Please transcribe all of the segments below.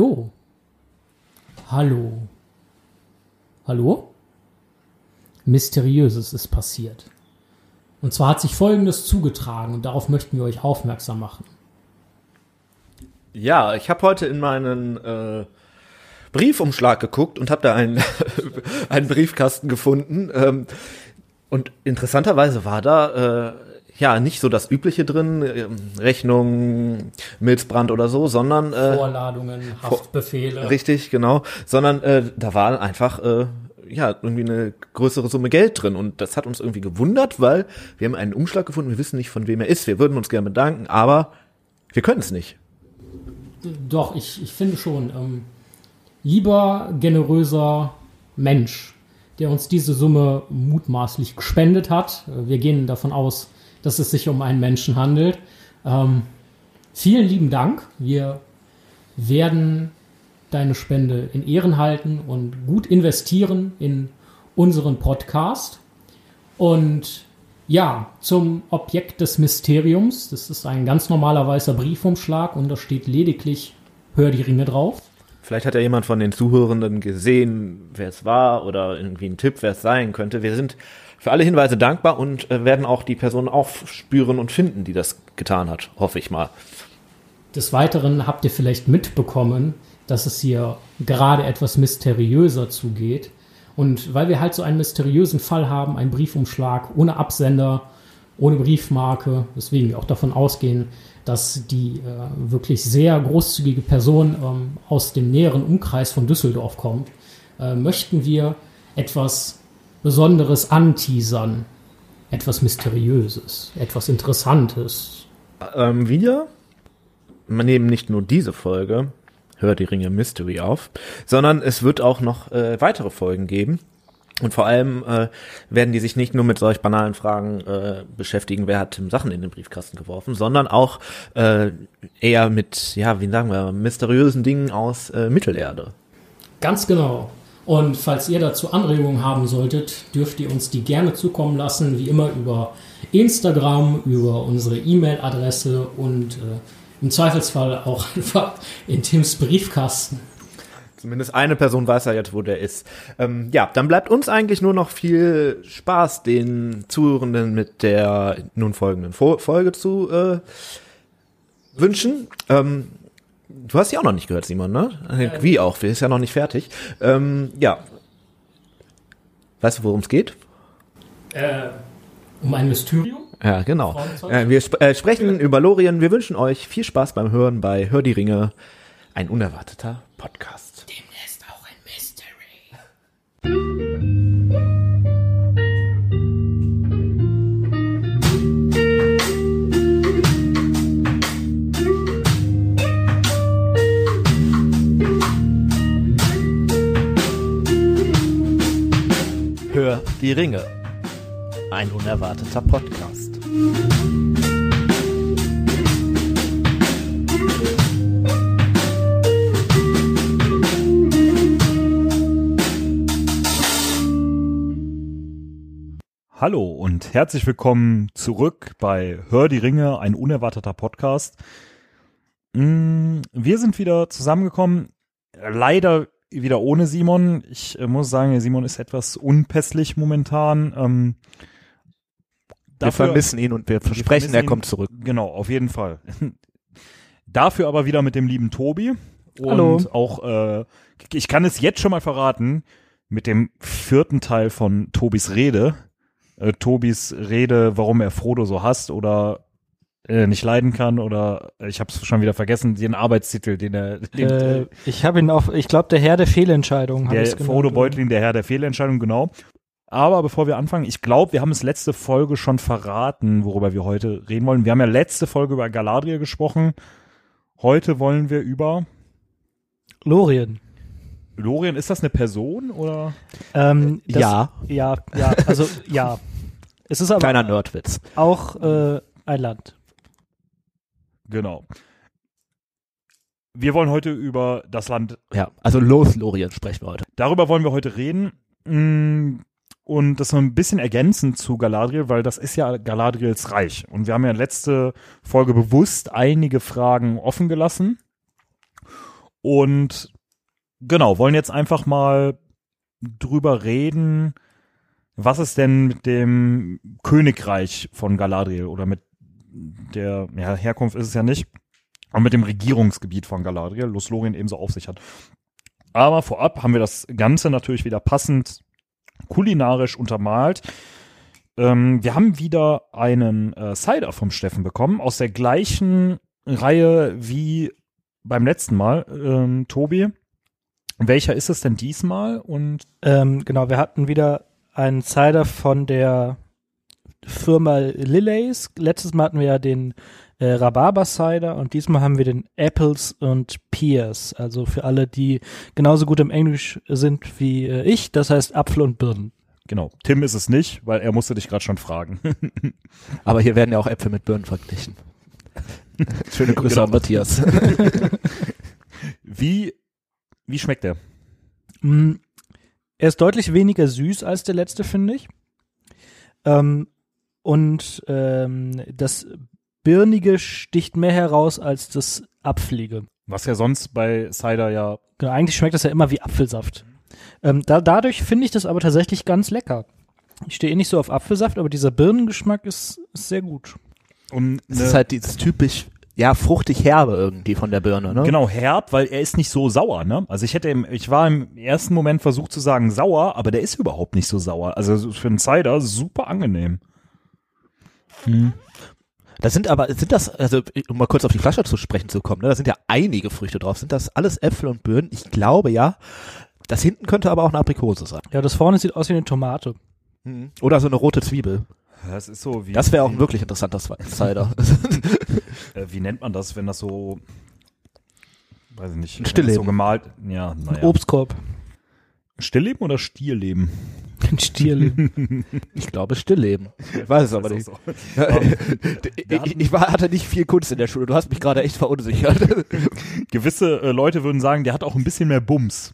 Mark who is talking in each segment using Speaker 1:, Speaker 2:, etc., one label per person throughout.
Speaker 1: Hallo? Hallo? Hallo? Mysteriöses ist passiert. Und zwar hat sich Folgendes zugetragen und darauf möchten wir euch aufmerksam machen.
Speaker 2: Ja, ich habe heute in meinen äh, Briefumschlag geguckt und habe da einen, einen Briefkasten gefunden. Ähm, und interessanterweise war da äh, ja nicht so das Übliche drin, äh, Rechnung, Milzbrand oder so, sondern äh,
Speaker 1: Vorladungen, Haftbefehle.
Speaker 2: Richtig, genau. Sondern äh, da war einfach äh, ja irgendwie eine größere Summe Geld drin und das hat uns irgendwie gewundert, weil wir haben einen Umschlag gefunden, wir wissen nicht von wem er ist. Wir würden uns gerne bedanken, aber wir können es nicht.
Speaker 1: Doch, ich, ich finde schon. Ähm, lieber generöser Mensch, der uns diese Summe mutmaßlich gespendet hat. äh, Wir gehen davon aus, dass es sich um einen Menschen handelt. Ähm, vielen lieben Dank. Wir werden deine Spende in Ehren halten und gut investieren in unseren Podcast. Und ja, zum Objekt des Mysteriums. Das ist ein ganz normaler weißer Briefumschlag und da steht lediglich Hör die Ringe drauf.
Speaker 2: Vielleicht hat ja jemand von den Zuhörenden gesehen, wer es war oder irgendwie einen Tipp, wer es sein könnte. Wir sind für alle Hinweise dankbar und äh, werden auch die Person aufspüren und finden, die das getan hat, hoffe ich mal.
Speaker 1: Des Weiteren habt ihr vielleicht mitbekommen, dass es hier gerade etwas mysteriöser zugeht. Und weil wir halt so einen mysteriösen Fall haben, einen Briefumschlag ohne Absender, ohne Briefmarke, weswegen wir auch davon ausgehen, dass die äh, wirklich sehr großzügige Person ähm, aus dem näheren Umkreis von Düsseldorf kommt, äh, möchten wir etwas Besonderes anteasern. Etwas Mysteriöses, etwas Interessantes.
Speaker 2: Ähm, wir nehmen nicht nur diese Folge, Hör die Ringe Mystery auf, sondern es wird auch noch äh, weitere Folgen geben. Und vor allem äh, werden die sich nicht nur mit solch banalen Fragen äh, beschäftigen, wer hat Sachen in den Briefkasten geworfen, sondern auch äh, eher mit, ja, wie sagen wir, mysteriösen Dingen aus äh, Mittelerde.
Speaker 1: Ganz genau. Und falls ihr dazu Anregungen haben solltet, dürft ihr uns die gerne zukommen lassen, wie immer über Instagram, über unsere E-Mail-Adresse und äh, im Zweifelsfall auch einfach in Tims Briefkasten.
Speaker 2: Zumindest eine Person weiß ja jetzt, wo der ist. Ähm, ja, dann bleibt uns eigentlich nur noch viel Spaß, den Zuhörenden mit der nun folgenden Fo Folge zu äh, wünschen. Ähm, du hast sie auch noch nicht gehört, Simon, ne?
Speaker 1: Äh,
Speaker 2: Wie auch, wir ist ja noch nicht fertig. Ähm, ja. Weißt du, worum es geht?
Speaker 1: Äh, um ein Mysterium?
Speaker 2: Ja, genau. Äh, wir sp äh, sprechen über Lorien. Wir wünschen euch viel Spaß beim Hören bei Hör die Ringe. Ein unerwarteter Podcast.
Speaker 1: Demnächst auch ein Mystery.
Speaker 3: Hör die Ringe. Ein unerwarteter Podcast.
Speaker 4: Hallo und herzlich willkommen zurück bei Hör die Ringe, ein unerwarteter Podcast. Mm, Wir sind wieder zusammengekommen, leider wieder ohne Simon. Ich äh, muss sagen, Simon ist etwas unpässlich momentan. Ähm,
Speaker 2: Wir vermissen ihn und wir versprechen,
Speaker 4: vermissen
Speaker 2: er
Speaker 4: ihn.
Speaker 2: kommt zurück.
Speaker 4: Genau, auf jeden Fall. Dafür aber wieder mit dem lieben Tobi. Und
Speaker 1: Hallo.
Speaker 4: auch, äh, ich kann es jetzt schon mal verraten, mit dem vierten Teil von Tobis Rede. Äh, Tobis Rede, warum er Frodo so hasst oder äh, nicht leiden kann oder äh, ich habe es schon wieder vergessen, den Arbeitstitel, den er, den,
Speaker 5: Äh, ich habe ihn auf, ich glaube, der Herr der Fehlentscheidung.
Speaker 4: der Frodo
Speaker 5: oder?
Speaker 4: Beutlin, der Herr der Fehlentscheidung, genau. Aber bevor wir anfangen, ich glaube, wir haben es letzte Folge schon verraten, worüber wir heute reden wollen. Wir haben ja letzte Folge über Galadriel gesprochen. Heute wollen wir über
Speaker 5: Lorien.
Speaker 4: Lorien. Ist das eine Person oder?
Speaker 5: Ähm, das,
Speaker 2: Ja.
Speaker 5: Ja, ja, also ja. Es ist aber
Speaker 2: Kleiner Nerdwitz.
Speaker 5: auch äh, ein Land.
Speaker 4: Genau. Wir wollen heute über das Land
Speaker 2: Ja, also los, Lorien, sprechen wir heute.
Speaker 4: Darüber wollen wir heute reden. Mm, und das so ein bisschen ergänzend zu Galadriel, weil das ist ja Galadriels Reich. Und wir haben ja letzte Folge bewusst einige Fragen offen gelassen. Und genau, wollen jetzt einfach mal drüber reden, was ist denn mit dem Königreich von Galadriel oder mit der ja, Herkunft ist es ja nicht, aber mit dem Regierungsgebiet von Galadriel, Lothlorien ebenso auf sich hat. Aber vorab haben wir das Ganze natürlich wieder passend kulinarisch untermalt. Ähm, wir haben wieder einen äh, Cider vom Steffen bekommen, aus der gleichen Reihe wie beim letzten Mal, ähm, Tobi. Welcher ist es denn diesmal? Und
Speaker 5: Ähm, genau, wir hatten wieder einen Cider von der Firma Lilleys. Letztes Mal hatten wir ja den äh, Rhabarber Cider und diesmal haben wir den Apples und Pears. Also für alle, die genauso gut im Englisch sind wie äh, ich, das heißt Apfel und Birnen.
Speaker 4: genau, Tim ist es nicht, weil er musste dich gerade schon fragen.
Speaker 3: Aber hier werden ja auch Äpfel mit Birnen verglichen. Schöne Grüße
Speaker 4: Genau.
Speaker 3: an Matthias.
Speaker 4: wie, wie schmeckt der?
Speaker 5: Mm, Er ist deutlich weniger süß als der letzte, finde ich. Ähm, und ähm, das Birnige sticht mehr heraus als das Apfelige.
Speaker 4: Was ja sonst bei Cider ja
Speaker 5: Genau, eigentlich schmeckt das ja immer wie Apfelsaft. Ähm, da, dadurch finde ich das aber tatsächlich ganz lecker. Ich stehe eh nicht so auf Apfelsaft, aber dieser Birnengeschmack ist, ist sehr gut.
Speaker 4: um
Speaker 3: Es ist halt dieses typisch, ja, fruchtig herbe irgendwie von der Birne, ne?
Speaker 4: Genau, herb, weil er ist nicht so sauer, ne? Also ich hätte, im, ich war im ersten Moment versucht zu sagen sauer, aber der ist überhaupt nicht so sauer. Also für einen Cider super angenehm.
Speaker 3: Das sind aber, sind das, also um mal kurz auf die Flasche zu sprechen zu kommen, ne? da sind ja einige Früchte drauf. Sind das alles Äpfel und Birnen? Ich glaube ja. Das hinten könnte aber auch eine Aprikose sein.
Speaker 5: Ja, das vorne sieht aus wie eine Tomate.
Speaker 3: Oder so eine rote Zwiebel.
Speaker 4: Das ist so wie.
Speaker 3: Das wäre auch ein wirklich interessanter Cider.
Speaker 4: Äh, wie nennt man das, wenn das so. Weiß ich nicht.
Speaker 3: Stillleben.
Speaker 4: So gemalt. Ja, naja.
Speaker 5: Obstkorb.
Speaker 4: Stillleben oder Stierleben?
Speaker 5: Ein Stier.
Speaker 3: ich glaube Stillleben. Ich weiß es aber nicht.
Speaker 4: ist auch
Speaker 3: ich, ich, war, hatte nicht viel Kunst in der Schule. Du hast mich gerade echt verunsichert.
Speaker 4: so. Gewisse äh, Leute würden sagen, der hat auch ein bisschen mehr Bums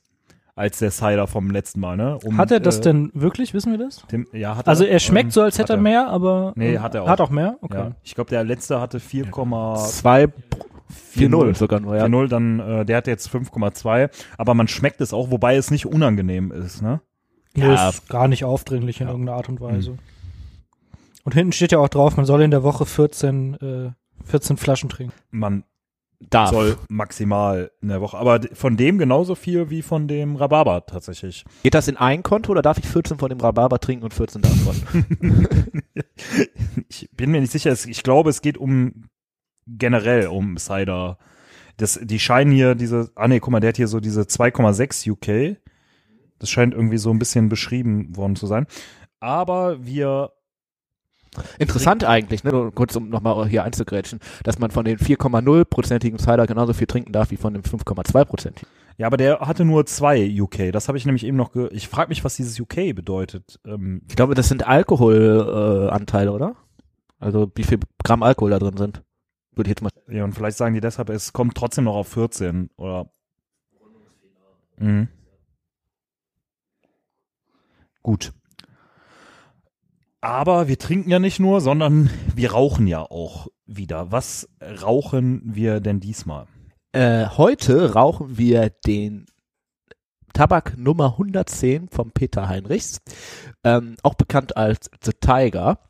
Speaker 4: als der Cider vom letzten Mal, ne? Um,
Speaker 5: Hat er das
Speaker 4: äh,
Speaker 5: denn wirklich, wissen wir das?
Speaker 4: Tim, ja, hat er.
Speaker 5: Also er schmeckt
Speaker 4: Ähm,
Speaker 5: so, als hätte er mehr, aber
Speaker 4: Nee,
Speaker 5: äh,
Speaker 4: hat er auch.
Speaker 5: Hat auch mehr? Okay.
Speaker 4: Ja. Ich glaube, der letzte hatte 4,40
Speaker 3: Zwei, vier Null sogar nur, ja.
Speaker 4: 4,0, dann, äh, der hat jetzt 5,2, aber man schmeckt es auch, wobei es nicht unangenehm ist, ne?
Speaker 3: Ja.
Speaker 5: ist gar nicht aufdringlich in irgendeiner Art und Weise. Und hinten steht ja auch drauf, man soll in der Woche 14, äh, 14 Flaschen trinken.
Speaker 4: Man
Speaker 3: Darf.
Speaker 4: soll maximal in der Woche, aber von dem genauso viel wie von dem Rhabarber tatsächlich.
Speaker 3: Geht das in ein Konto oder darf ich 14 von dem Rhabarber trinken und 14 davon?
Speaker 4: Ich bin mir nicht sicher, ich glaube, es geht um generell um Cider. Das, die scheinen hier diese, ah nee, guck mal, der hat hier so diese 2,6 UK. Das scheint irgendwie so ein bisschen beschrieben worden zu sein. Aber wir
Speaker 3: Interessant eigentlich, ne? Nur kurz um nochmal hier einzugrätschen, dass man von den 4,0-prozentigen Cider genauso viel trinken darf wie von dem 5,2-prozentigen.
Speaker 4: Ja, aber der hatte nur zwei UK. Das habe ich nämlich eben noch. Ge ich frage mich, was dieses UK bedeutet. Ähm,
Speaker 3: Ich glaube, das sind Alkoholanteile, äh, oder? Also wie viel Gramm Alkohol da drin sind. Würde ich jetzt mal.
Speaker 4: ja, und vielleicht sagen die deshalb, es kommt trotzdem noch auf 14 oder. Mhm. Gut. Aber wir trinken ja nicht nur, sondern wir rauchen ja auch wieder. Was rauchen wir denn diesmal?
Speaker 3: Äh, heute rauchen wir den Tabak Nummer 110 vom Peter Heinrichs, ähm, auch bekannt als The Tiger.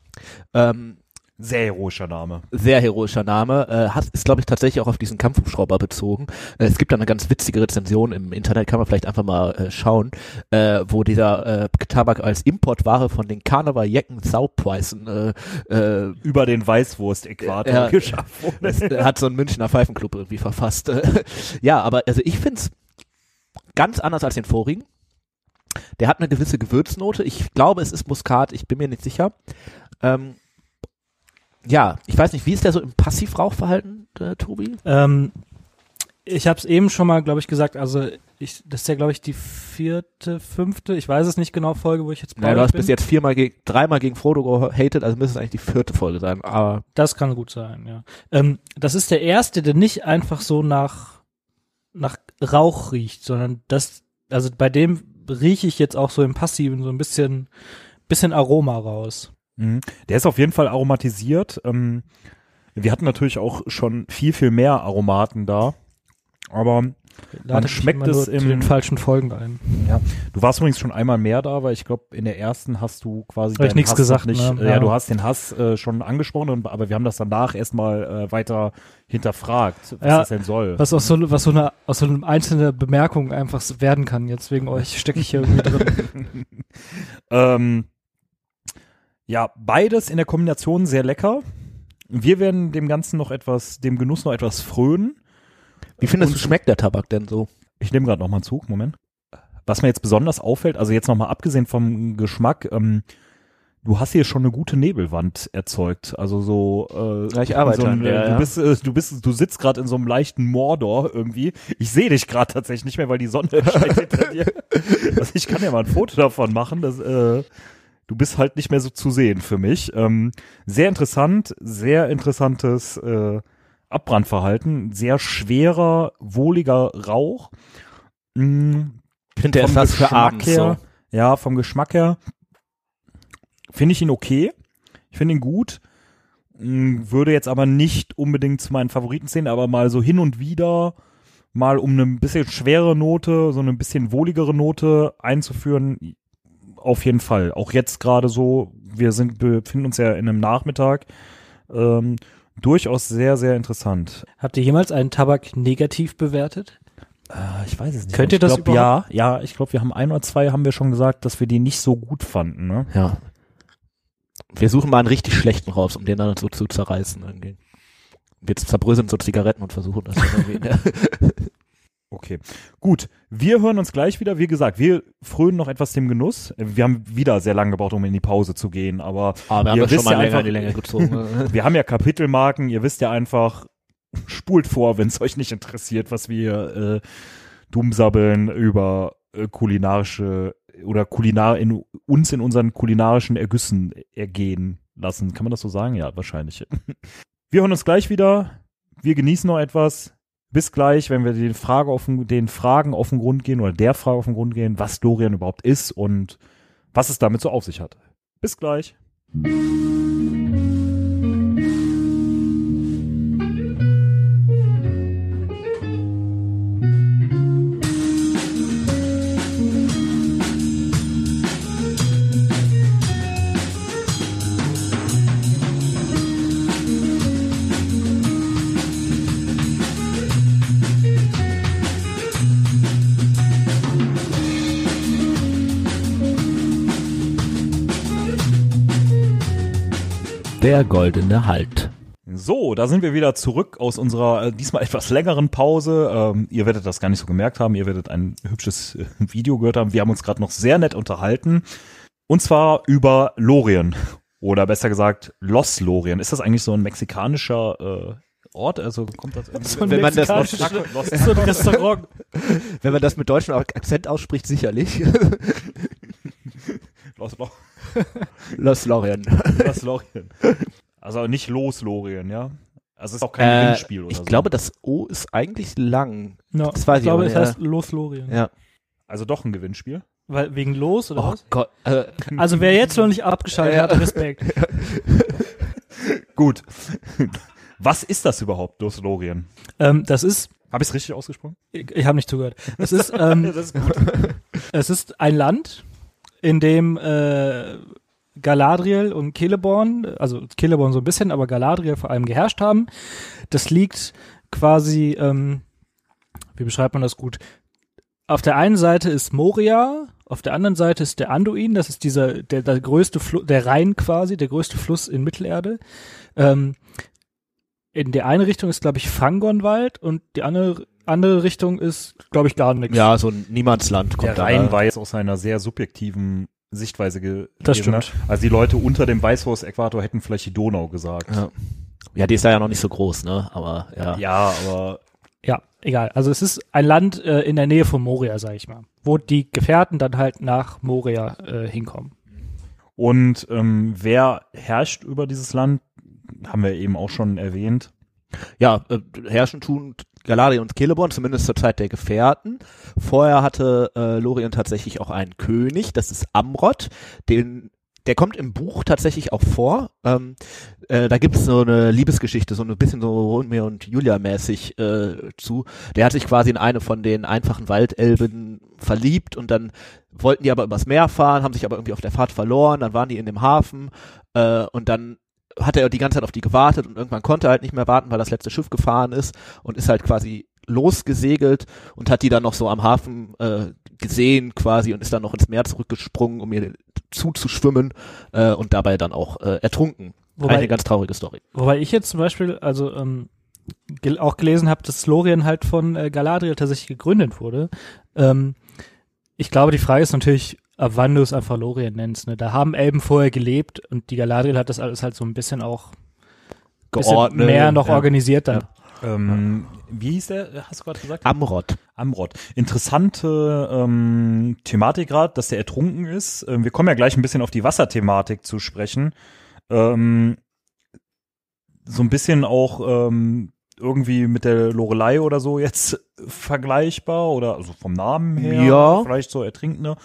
Speaker 3: Ähm,
Speaker 4: Sehr heroischer Name.
Speaker 3: sehr heroischer Name, äh, hat, ist glaube ich tatsächlich auch auf diesen Kampfhubschrauber bezogen. Äh, es gibt da eine ganz witzige Rezension im Internet, kann man vielleicht einfach mal äh, schauen, äh, wo dieser äh, Tabak als Importware von den Karneval-Jecken Saupreisen äh, äh,
Speaker 4: Über den Weißwurst-Äquator
Speaker 3: Ja.
Speaker 4: geschafft wurde.
Speaker 3: das, äh, hat so ein Münchner Pfeifenclub irgendwie verfasst. ja, aber also ich find's ganz anders als den vorigen. Der hat eine gewisse Gewürznote. Ich glaube, es ist Muskat. Ich bin mir nicht sicher. Ähm, ja, ich weiß nicht, wie ist der so im Passivrauchverhalten, äh, Tobi?
Speaker 5: Ähm, ich habe es eben schon mal, glaube ich, gesagt. Also ich, das ist ja, glaube ich, die vierte, fünfte, ich weiß es nicht genau, Folge, wo ich jetzt
Speaker 3: Naja, du hast
Speaker 5: bin.
Speaker 3: bis jetzt viermal gegen, dreimal gegen Frodo gehatet, also müsste es eigentlich die vierte Folge sein. Aber
Speaker 5: Das kann gut sein, ja. Ähm, das ist der erste, der nicht einfach so nach, nach Rauch riecht, sondern das, also bei dem rieche ich jetzt auch so im Passiven so ein bisschen, bisschen Aroma raus.
Speaker 4: Mhm. Der ist auf jeden Fall aromatisiert. Ähm, wir hatten natürlich auch schon viel, viel mehr Aromaten da. Aber
Speaker 5: Lade mich
Speaker 4: schmeckt es im-
Speaker 5: den falschen Folgen ein.
Speaker 4: du warst übrigens schon einmal mehr da, weil ich glaube, in der ersten hast du quasi
Speaker 5: Hab ich nix
Speaker 4: Hass
Speaker 5: gesagt,
Speaker 4: nicht.
Speaker 5: ne?
Speaker 4: äh, ja.
Speaker 5: Ja.
Speaker 4: du hast den Hass äh, schon angesprochen, und, aber wir haben das danach erstmal äh, weiter hinterfragt, was
Speaker 5: Ja,
Speaker 4: das denn soll.
Speaker 5: Was aus so, was so eine, aus so einer einzelnen Bemerkung einfach werden kann. Jetzt wegen euch stecke ich hier irgendwie drin.
Speaker 4: Ähm, ja, beides in der Kombination sehr lecker. Wir werden dem Ganzen noch etwas, dem Genuss noch etwas frönen.
Speaker 3: Wie findest du, schmeckt der Tabak denn so?
Speaker 4: Ich nehme gerade noch mal einen Zug, Moment. Was mir jetzt besonders auffällt, also jetzt noch mal abgesehen vom Geschmack, ähm, du hast hier schon eine gute Nebelwand erzeugt. Also so, äh,
Speaker 3: Ja, ich arbeite
Speaker 4: so ein,
Speaker 3: an der,
Speaker 4: äh,
Speaker 3: ja.
Speaker 4: du bist, äh, du bist, du sitzt gerade in so einem leichten Mordor irgendwie. Ich sehe dich gerade tatsächlich nicht mehr, weil die Sonne steht hinter dir. Also ich kann ja mal ein Foto davon machen. Das, äh, du bist halt nicht mehr so zu sehen für mich. Ähm, sehr interessant, sehr interessantes äh, Abbrandverhalten, sehr schwerer, wohliger Rauch.
Speaker 3: Der
Speaker 4: vom
Speaker 3: ist was für
Speaker 4: Geschmack
Speaker 3: abends
Speaker 4: her,
Speaker 3: so.
Speaker 4: Ja, vom Geschmack her finde ich ihn okay. Ich finde ihn gut. Mm, Würde jetzt aber nicht unbedingt zu meinen Favoriten zählen, aber mal so hin und wieder mal um eine bisschen schwere Note, so eine bisschen wohligere Note einzuführen, auf jeden Fall. Auch jetzt gerade so, wir sind, befinden uns ja in einem Nachmittag, ähm, durchaus sehr, sehr interessant.
Speaker 5: Habt ihr jemals einen Tabak negativ bewertet?
Speaker 4: Äh, ich weiß es nicht.
Speaker 5: Könnt ihr
Speaker 4: ich
Speaker 5: das
Speaker 4: glaub, Ja, ja, ich glaube, wir haben ein oder zwei, haben wir schon gesagt, dass wir die nicht so gut fanden. Ne?
Speaker 3: Ja. Wir suchen mal einen richtig schlechten raus, um den dann so zu zerreißen. Irgendwie. Wir zerbröseln so Zigaretten und versuchen das?
Speaker 4: Okay, gut. Wir hören uns gleich wieder. Wie gesagt, wir frönen noch etwas dem Genuss. Wir haben wieder sehr lange gebraucht, um in die Pause zu gehen, aber
Speaker 3: Aber wir haben schon mal
Speaker 4: ja
Speaker 3: länger
Speaker 4: einfach-
Speaker 3: in die Länge gezogen.
Speaker 4: wir haben ja Kapitelmarken. Ihr wisst ja einfach, spult vor, wenn es euch nicht interessiert, was wir äh, dummsabbeln über äh, kulinarische oder kulinar in uns in unseren kulinarischen Ergüssen ergehen lassen. Kann man das so sagen? Ja, wahrscheinlich. Wir hören uns gleich wieder. Wir genießen noch etwas. Bis gleich, wenn wir den, Frage auf den, den Fragen auf den Grund gehen oder der Frage auf den Grund gehen, was Dorian überhaupt ist und was es damit so auf sich hat. Bis gleich.
Speaker 3: Der goldene Halt.
Speaker 4: So, da sind wir wieder zurück aus unserer äh, diesmal etwas längeren Pause. Ähm, ihr werdet das gar nicht so gemerkt haben. Ihr werdet ein hübsches äh, Video gehört haben. Wir haben uns gerade noch sehr nett unterhalten. Und zwar über Lorien. Oder besser gesagt, Los Lorien. Ist das eigentlich so ein mexikanischer äh, Ort? Also kommt das irgendwie?
Speaker 5: So ein
Speaker 3: Wenn man das
Speaker 4: Los,
Speaker 5: so ein Restaurant.
Speaker 3: Wenn man das mit deutschem Akzent ausspricht, sicherlich.
Speaker 4: Los, Los,
Speaker 3: Los Lorien.
Speaker 4: Los Lorien. Also nicht Los Lorien, ja? Also es ist auch kein
Speaker 3: Äh,
Speaker 4: Gewinnspiel oder
Speaker 3: ich
Speaker 4: so.
Speaker 3: glaube, das O ist eigentlich lang.
Speaker 5: Ja,
Speaker 3: Das weiß
Speaker 5: ich
Speaker 3: ich
Speaker 5: glaube, es heißt Los Lorien.
Speaker 3: Ja.
Speaker 4: also doch ein Gewinnspiel.
Speaker 5: Weil, wegen Los oder
Speaker 3: Oh
Speaker 5: was?
Speaker 3: Gott. Äh,
Speaker 5: Also wer jetzt noch nicht abgeschaltet
Speaker 3: Ja.
Speaker 5: hat, Respekt.
Speaker 4: Gut. Was ist das überhaupt, Los Lorien?
Speaker 5: ähm, das ist,
Speaker 4: Habe ich es richtig ausgesprochen?
Speaker 5: ich, ich habe nicht zugehört. Es ist, ähm,
Speaker 4: ist gut.
Speaker 5: es ist ein Land, in dem äh, Galadriel und Celeborn, also Celeborn so ein bisschen, aber Galadriel vor allem geherrscht haben. Das liegt quasi, ähm, wie beschreibt man das gut? Auf der einen Seite ist Moria, auf der anderen Seite ist der Anduin, das ist dieser, der, der größte Fluss, der Rhein quasi, der größte Fluss in Mittelerde. Ähm, in der eine Richtung ist, glaube ich, Fangonwald und die andere, andere Richtung ist, glaube ich, gar nichts.
Speaker 3: ja, so ein Niemandsland kommt
Speaker 4: Der
Speaker 3: da.
Speaker 4: Rhein war jetzt aus einer sehr subjektiven Sichtweise ge
Speaker 5: Das
Speaker 4: gewesen, ne?
Speaker 5: stimmt.
Speaker 4: Also die Leute unter dem Weißwurst-Äquator hätten vielleicht die Donau gesagt.
Speaker 3: Ja. ja, die ist da ja noch nicht so groß, ne? Aber ja.
Speaker 4: Ja, aber
Speaker 5: Ja, egal. Also es ist ein Land äh, in der Nähe von Moria, sag ich mal, wo die Gefährten dann halt nach Moria äh, hinkommen.
Speaker 4: und ähm, wer herrscht über dieses Land? Haben wir eben auch schon erwähnt.
Speaker 3: Ja, äh, herrschen tun Galadriel und Celeborn, zumindest zur Zeit der Gefährten. Vorher hatte äh, Lorien tatsächlich auch einen König, das ist Amrod, den der kommt im Buch tatsächlich auch vor. Ähm, äh, da gibt's so eine Liebesgeschichte, so ein bisschen so Romeo und Julia mäßig äh, zu. Der hat sich quasi in eine von den einfachen Waldelben verliebt und dann wollten die aber übers Meer fahren, haben sich aber irgendwie auf der Fahrt verloren, dann waren die in dem Hafen äh, und dann hat er die ganze Zeit auf die gewartet und irgendwann konnte er halt nicht mehr warten, weil das letzte Schiff gefahren ist und ist halt quasi losgesegelt und hat die dann noch so am Hafen äh, gesehen quasi und ist dann noch ins Meer zurückgesprungen, um ihr zuzuschwimmen äh, und dabei dann auch äh, ertrunken.
Speaker 5: Wobei-
Speaker 3: Eine ganz traurige Story.
Speaker 5: Wobei ich jetzt zum Beispiel, also ähm, gel auch gelesen habe, dass Lorien halt von äh, Galadriel tatsächlich gegründet wurde. Ähm, ich glaube, die Frage ist natürlich, ab wann du es einfach Lorien nennst. Ne? Da haben Elben vorher gelebt und die Galadriel hat das alles halt so ein bisschen auch bisschen
Speaker 3: Geordnet.
Speaker 5: mehr noch
Speaker 3: ja.
Speaker 5: organisiert dann.
Speaker 4: Ähm, Wie hieß der, hast du gerade gesagt?
Speaker 3: Amrod.
Speaker 4: Amrod. Interessante ähm, Thematik gerade, dass der ertrunken ist. Ähm, wir kommen ja gleich ein bisschen auf die Wasserthematik zu sprechen. Ähm, so ein bisschen auch ähm, irgendwie mit der Lorelei oder so jetzt vergleichbar oder also vom Namen her
Speaker 3: Ja.
Speaker 4: vielleicht so Ertrinkende.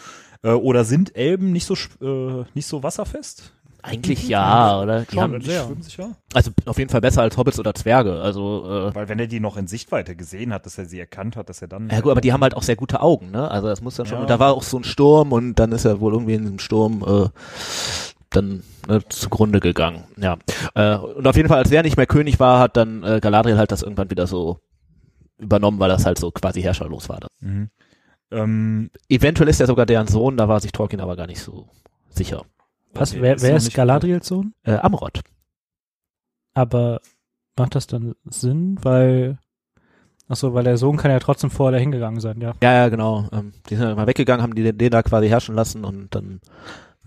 Speaker 4: Äh, oder sind Elben nicht so sp- äh, nicht so wasserfest?
Speaker 3: Eigentlich ja, oder? Die
Speaker 4: Schon,
Speaker 3: haben,
Speaker 4: die schwimmen sicher.
Speaker 3: also auf jeden Fall besser als Hobbits oder Zwerge. Also äh,
Speaker 4: Weil wenn er die noch in Sichtweite gesehen hat, dass er sie erkannt hat, dass er dann
Speaker 3: ja gut, aber die haben halt auch sehr gute Augen, ne? Also das muss dann schon.
Speaker 4: Ja.
Speaker 3: Und da war auch so ein Sturm und dann ist er wohl irgendwie in diesem Sturm äh, dann ne, zugrunde gegangen. Ja. Äh, und auf jeden Fall, als der nicht mehr König war, hat dann äh, Galadriel halt das irgendwann wieder so übernommen, weil das halt so quasi herrscherlos war.
Speaker 4: Mhm. Ähm,
Speaker 3: Eventuell ist er sogar deren Sohn, da war sich Tolkien aber gar nicht so sicher.
Speaker 5: Was,
Speaker 4: okay,
Speaker 5: wer, wer ist
Speaker 4: nicht-
Speaker 5: Galadriels Sohn?
Speaker 3: Äh, Amrod.
Speaker 5: Aber macht das dann Sinn, weil ach so, weil der Sohn kann ja trotzdem vorher dahin gegangen sein, ja.
Speaker 3: Ja, ja, genau. Ähm, die sind dann mal weggegangen, haben die den, den da quasi herrschen lassen und dann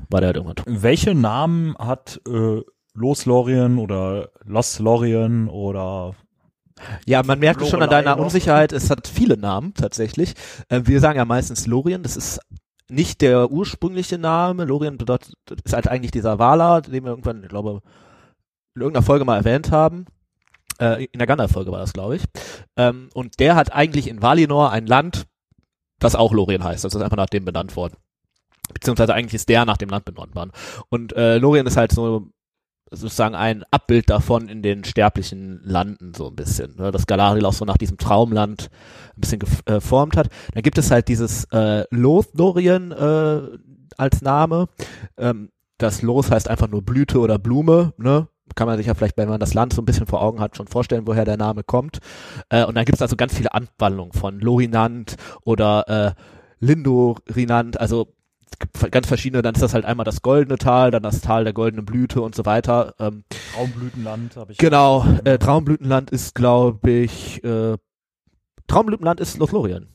Speaker 3: war der halt irgendwann tot.
Speaker 4: Welche Namen hat äh, Los Lorien oder Los Lorien oder
Speaker 3: Ja, man merkt es schon an
Speaker 4: Lorelei
Speaker 3: deiner
Speaker 4: noch.
Speaker 3: Unsicherheit, es hat viele Namen tatsächlich. Äh, wir sagen ja meistens Lorien, das ist nicht der ursprüngliche Name. Lorien bedeutet, ist halt eigentlich dieser Valar, den wir irgendwann, ich glaube, in irgendeiner Folge mal erwähnt haben. Äh, in der Gandalf-Folge war das, glaube ich. Ähm, und der hat eigentlich in Valinor ein Land, das auch Lorien heißt. Das ist einfach nach dem benannt worden. Beziehungsweise eigentlich ist der nach dem Land benannt worden. Und äh, Lorien ist halt so sozusagen ein Abbild davon in den sterblichen Landen so ein bisschen, ne? dass Galadriel auch so nach diesem Traumland ein bisschen gef- äh, geformt hat. Dann gibt es halt dieses äh, Lothlorien äh, als Name. Ähm, das Los heißt einfach nur Blüte oder Blume, ne? Kann man sich ja vielleicht, wenn man das Land so ein bisschen vor Augen hat, schon vorstellen, woher der Name kommt. Äh, und dann gibt es also ganz viele Anwandlungen von Lorinant oder äh, Lindorinant, also ganz verschiedene, dann ist das halt einmal das goldene Tal, dann das Tal der goldenen Blüte und so weiter. Ähm,
Speaker 4: Traumblütenland habe ich.
Speaker 3: genau, äh, Traumblütenland ist, glaube ich, äh, Traumblütenland ist Lothlorien.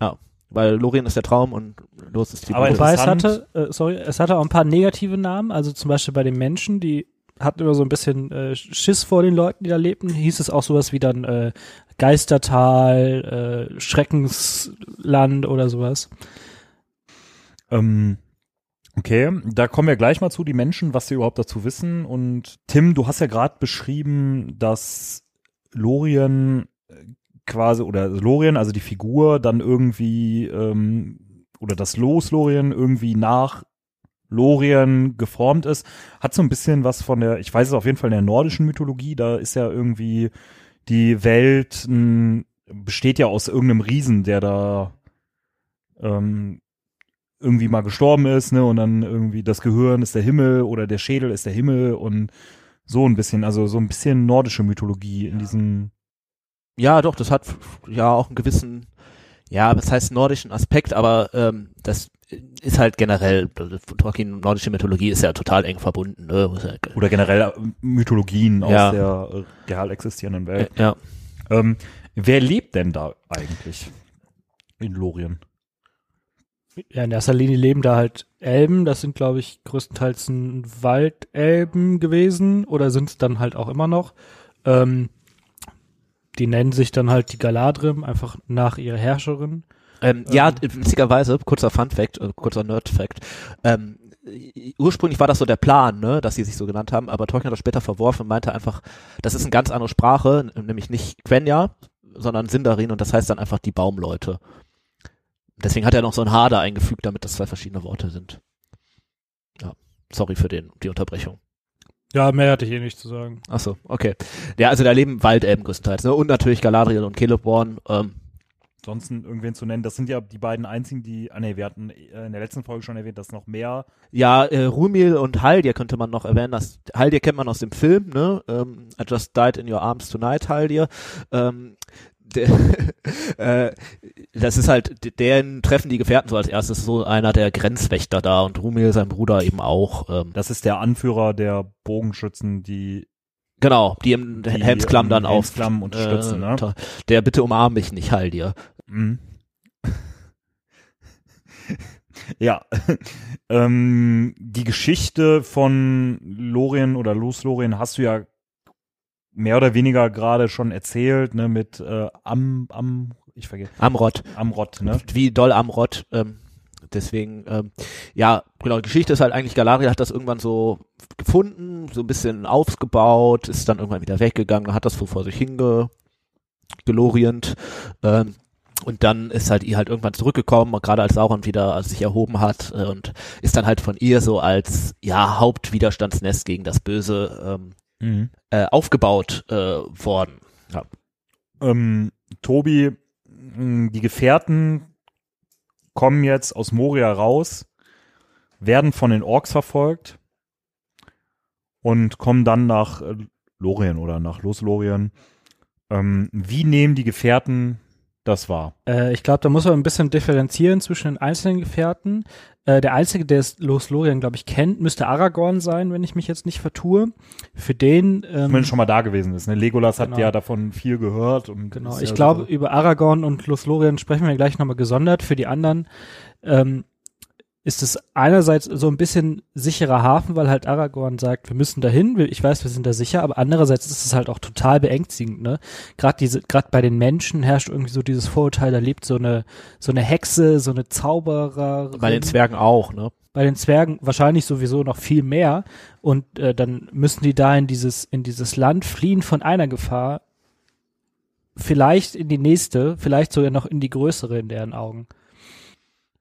Speaker 3: Ja, weil Lorien ist der Traum und Los ist die
Speaker 4: Aber
Speaker 3: Blüte.
Speaker 5: Wobei es hatte, äh, sorry, es hatte auch ein paar negative Namen, also zum Beispiel bei den Menschen, die hatten immer so ein bisschen äh, Schiss vor den Leuten, die da lebten, hieß es auch sowas wie dann äh, Geistertal, äh, Schreckensland oder sowas.
Speaker 4: Ähm, okay, da kommen wir gleich mal zu, die Menschen, was sie überhaupt dazu wissen. Und Tim, du hast ja gerade beschrieben, dass Lorien äh, quasi, oder Lorien, also die Figur, dann irgendwie, ähm, oder das Los Lorien irgendwie nach Lorien geformt ist, hat so ein bisschen was von der, ich weiß es auf jeden Fall in der nordischen Mythologie, da ist ja irgendwie die Welt besteht ja aus irgendeinem Riesen, der da ähm, irgendwie mal gestorben ist, ne, und dann irgendwie das Gehirn ist der Himmel oder der Schädel ist der Himmel und so ein bisschen, also so ein bisschen nordische Mythologie in diesem,
Speaker 3: Ja, doch, das hat ja auch einen gewissen, ja, das heißt nordischen Aspekt, aber ähm, das ist halt generell, Tolkien, nordische Mythologie ist ja total eng verbunden. Ne?
Speaker 4: Oder generell äh, Mythologien aus
Speaker 3: Ja.
Speaker 4: der äh, real existierenden Welt.
Speaker 3: Ja,
Speaker 4: Ähm, wer lebt denn da eigentlich in Lorien?
Speaker 5: Ja, in erster Linie leben da halt Elben, das sind, glaube ich, größtenteils ein Waldelben gewesen oder sind es dann halt auch immer noch. Ähm, die nennen sich dann halt die Galadrim, einfach nach ihrer Herrscherin.
Speaker 3: ähm, ja, witzigerweise, kurzer Fun Fact, äh, kurzer Nerd Fact, ähm, ursprünglich war das so der Plan, ne, dass sie sich so genannt haben, aber Tolkien hat das später verworfen und meinte einfach, das ist eine ganz andere Sprache, nämlich nicht Quenya, sondern Sindarin und das heißt dann einfach die Baumleute. Deswegen hat er noch so ein H da eingefügt, damit das zwei verschiedene Worte sind. Sorry für den, die Unterbrechung.
Speaker 5: Ja, mehr hatte ich eh nicht zu sagen.
Speaker 3: Ach so, okay. Ja, also da leben Waldelben größtenteils, ne? Und natürlich Galadriel und Celeborn. Ähm,
Speaker 4: Ansonsten irgendwen zu nennen, das sind ja die beiden einzigen, die, ah nee, wir hatten äh, in der letzten Folge schon erwähnt, dass noch mehr
Speaker 3: ja, äh, Rumil und Haldir könnte man noch erwähnen. Das, Haldir kennt man aus dem Film, ne? Ähm, I Just Died in Your Arms Tonight, Haldir. Ähm, der, äh, das ist halt, den treffen die Gefährten so als erstes, so einer der Grenzwächter da und Rumil, sein Bruder eben auch. Ähm,
Speaker 4: Das ist der Anführer der Bogenschützen, die
Speaker 3: genau, die im
Speaker 4: Die,
Speaker 3: Helmsklamm dann auf.
Speaker 4: Helmsklamm unterstützen, ne?
Speaker 3: unter- Der bitte umarm mich nicht, Haldir.
Speaker 4: Mhm. ja. ähm, die Geschichte von Lorien oder Los Lorien hast du ja mehr oder weniger gerade schon erzählt, ne, mit äh, Am, Am, ich vergesse,
Speaker 3: Amrod.
Speaker 4: Amrod, ne?
Speaker 3: Wie doll Amrod. Ähm, deswegen, ähm, ja, genau, die Geschichte ist halt eigentlich, Galadriel hat das irgendwann so gefunden, so ein bisschen aufgebaut, ist dann irgendwann wieder weggegangen, hat das so vor sich hinge gelorient. Ähm, und dann ist halt ihr halt irgendwann zurückgekommen, gerade als Sauron wieder sich erhoben hat äh, und ist dann halt von ihr so als ja Hauptwiderstandsnest gegen das Böse ähm,
Speaker 4: Mhm.
Speaker 3: äh, aufgebaut äh, worden. Ja.
Speaker 4: Ähm, Tobi, die Gefährten kommen jetzt aus Moria raus, werden von den Orks verfolgt und kommen dann nach äh, Lorien oder nach Los Lorien. Ähm, wie nehmen die Gefährten das wahr?
Speaker 5: Äh, ich glaube, da muss man ein bisschen differenzieren zwischen den einzelnen Gefährten. Äh, der Einzige, der es Los Lorien, glaube ich, kennt, müsste Aragorn sein, wenn ich mich jetzt nicht vertue. Für den ähm,
Speaker 4: Wenn schon mal da gewesen ist. Ne? Legolas hat
Speaker 5: Genau.
Speaker 4: ja davon viel gehört. Und
Speaker 5: Genau, ich
Speaker 4: ja
Speaker 5: glaube,
Speaker 4: so-
Speaker 5: über Aragorn und Lothlorien sprechen wir gleich nochmal gesondert. Für die anderen ähm, ist es einerseits so ein bisschen sicherer Hafen, weil halt Aragorn sagt, wir müssen dahin, ich weiß, wir sind da sicher, aber andererseits ist es halt auch total beängstigend, ne? Gerade diese, gerade bei den Menschen herrscht irgendwie so dieses Vorurteil, da lebt so eine, so eine Hexe, so eine Zauberer.
Speaker 3: Bei den Zwergen auch, ne?
Speaker 5: bei den Zwergen wahrscheinlich sowieso noch viel mehr und äh, dann müssen die da in dieses in dieses Land fliehen von einer Gefahr vielleicht in die nächste, vielleicht sogar noch in die größere in deren Augen.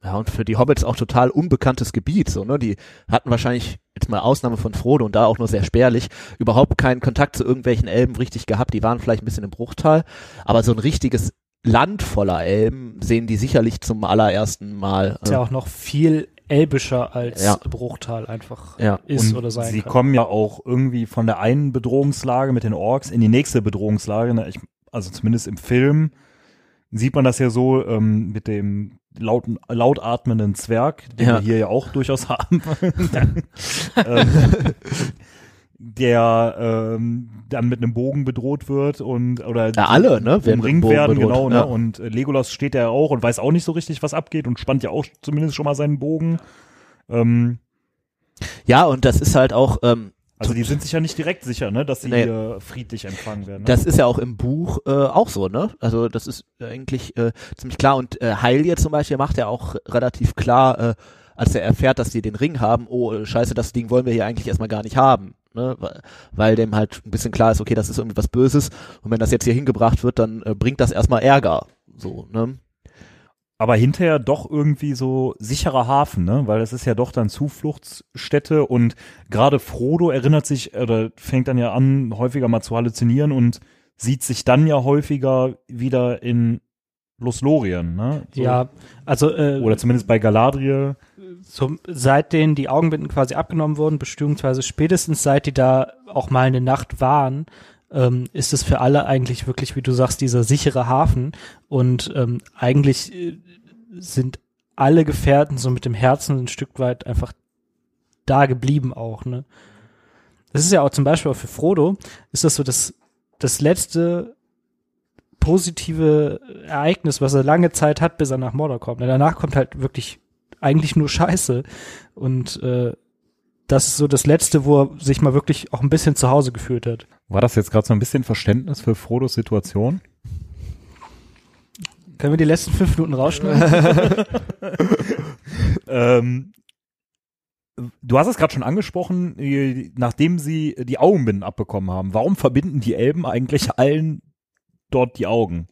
Speaker 3: Ja, und für die Hobbits auch total unbekanntes Gebiet, so, ne? Die hatten wahrscheinlich, jetzt mal Ausnahme von Frodo und da auch nur sehr spärlich, überhaupt keinen Kontakt zu irgendwelchen Elben richtig gehabt. Die waren vielleicht ein bisschen im Bruchtal, aber so ein richtiges Land voller Elben sehen die sicherlich zum allerersten Mal.
Speaker 5: Ist ja auch noch viel elbischer als
Speaker 3: Ja.
Speaker 5: Bruchtal einfach
Speaker 3: ja.
Speaker 5: ist
Speaker 4: und
Speaker 5: oder sein
Speaker 4: sie
Speaker 5: kann.
Speaker 4: kommen ja auch irgendwie von der einen Bedrohungslage mit den Orks in die nächste Bedrohungslage. Ne? Ich, also zumindest im Film sieht man das ja so ähm, mit dem lauten, laut atmenden Zwerg, den
Speaker 3: Ja.
Speaker 4: wir hier ja auch durchaus haben. ähm, der ähm, dann mit einem Bogen bedroht wird und oder
Speaker 3: Ja, alle, ne, werden
Speaker 4: umringt werden,
Speaker 3: bedroht,
Speaker 4: genau, ne?
Speaker 3: ja.
Speaker 4: Und äh, Legolas steht ja auch und weiß auch nicht so richtig, was abgeht und spannt ja auch zumindest schon mal seinen Bogen. Ähm,
Speaker 3: ja, und das ist halt auch, ähm,
Speaker 4: also die sind sich ja nicht direkt sicher, ne, dass sie
Speaker 3: Nee.
Speaker 4: hier friedlich empfangen werden. Ne?
Speaker 3: Das ist ja auch im Buch äh, auch so, ne? Also das ist eigentlich äh, ziemlich klar. Und äh, Heilje zum Beispiel macht ja auch relativ klar, äh, als er erfährt, dass die den Ring haben, oh scheiße, das Ding wollen wir hier eigentlich erstmal gar nicht haben. Ne? Weil- Weil dem halt ein bisschen klar ist, okay, das ist irgendwie was Böses. Und wenn das jetzt hier hingebracht wird, dann äh, bringt das erstmal Ärger. So, ne?
Speaker 4: Aber hinterher doch irgendwie so sicherer Hafen, ne? Weil es ist ja doch dann Zufluchtsstätte und gerade Frodo erinnert sich oder fängt dann ja an, häufiger mal zu halluzinieren und sieht sich dann ja häufiger wieder in Lothlorien, ne? So.
Speaker 5: ja, also äh,
Speaker 4: Oder zumindest bei Galadriel.
Speaker 5: so, seitdem die Augenbinden quasi abgenommen wurden, beziehungsweise spätestens seit die da auch mal eine Nacht waren, ähm, ist es für alle eigentlich wirklich, wie du sagst, dieser sichere Hafen. Und ähm, eigentlich äh, sind alle Gefährten so mit dem Herzen ein Stück weit einfach da geblieben auch. Ne? Das ist ja auch zum Beispiel auch für Frodo, ist das so das, das letzte positive Ereignis, was er lange Zeit hat, bis er nach Mordor kommt. Und danach kommt halt wirklich eigentlich nur Scheiße. Und äh, das ist so das Letzte, wo er sich mal wirklich auch ein bisschen zu Hause gefühlt hat.
Speaker 4: War das jetzt gerade so ein bisschen Verständnis für Frodos Situation?
Speaker 5: Können wir die letzten fünf Minuten rausschneiden?
Speaker 4: ähm, du hast es gerade schon angesprochen, äh, nachdem sie die Augenbinden abbekommen haben. Warum verbinden die Elben eigentlich allen dort die Augen?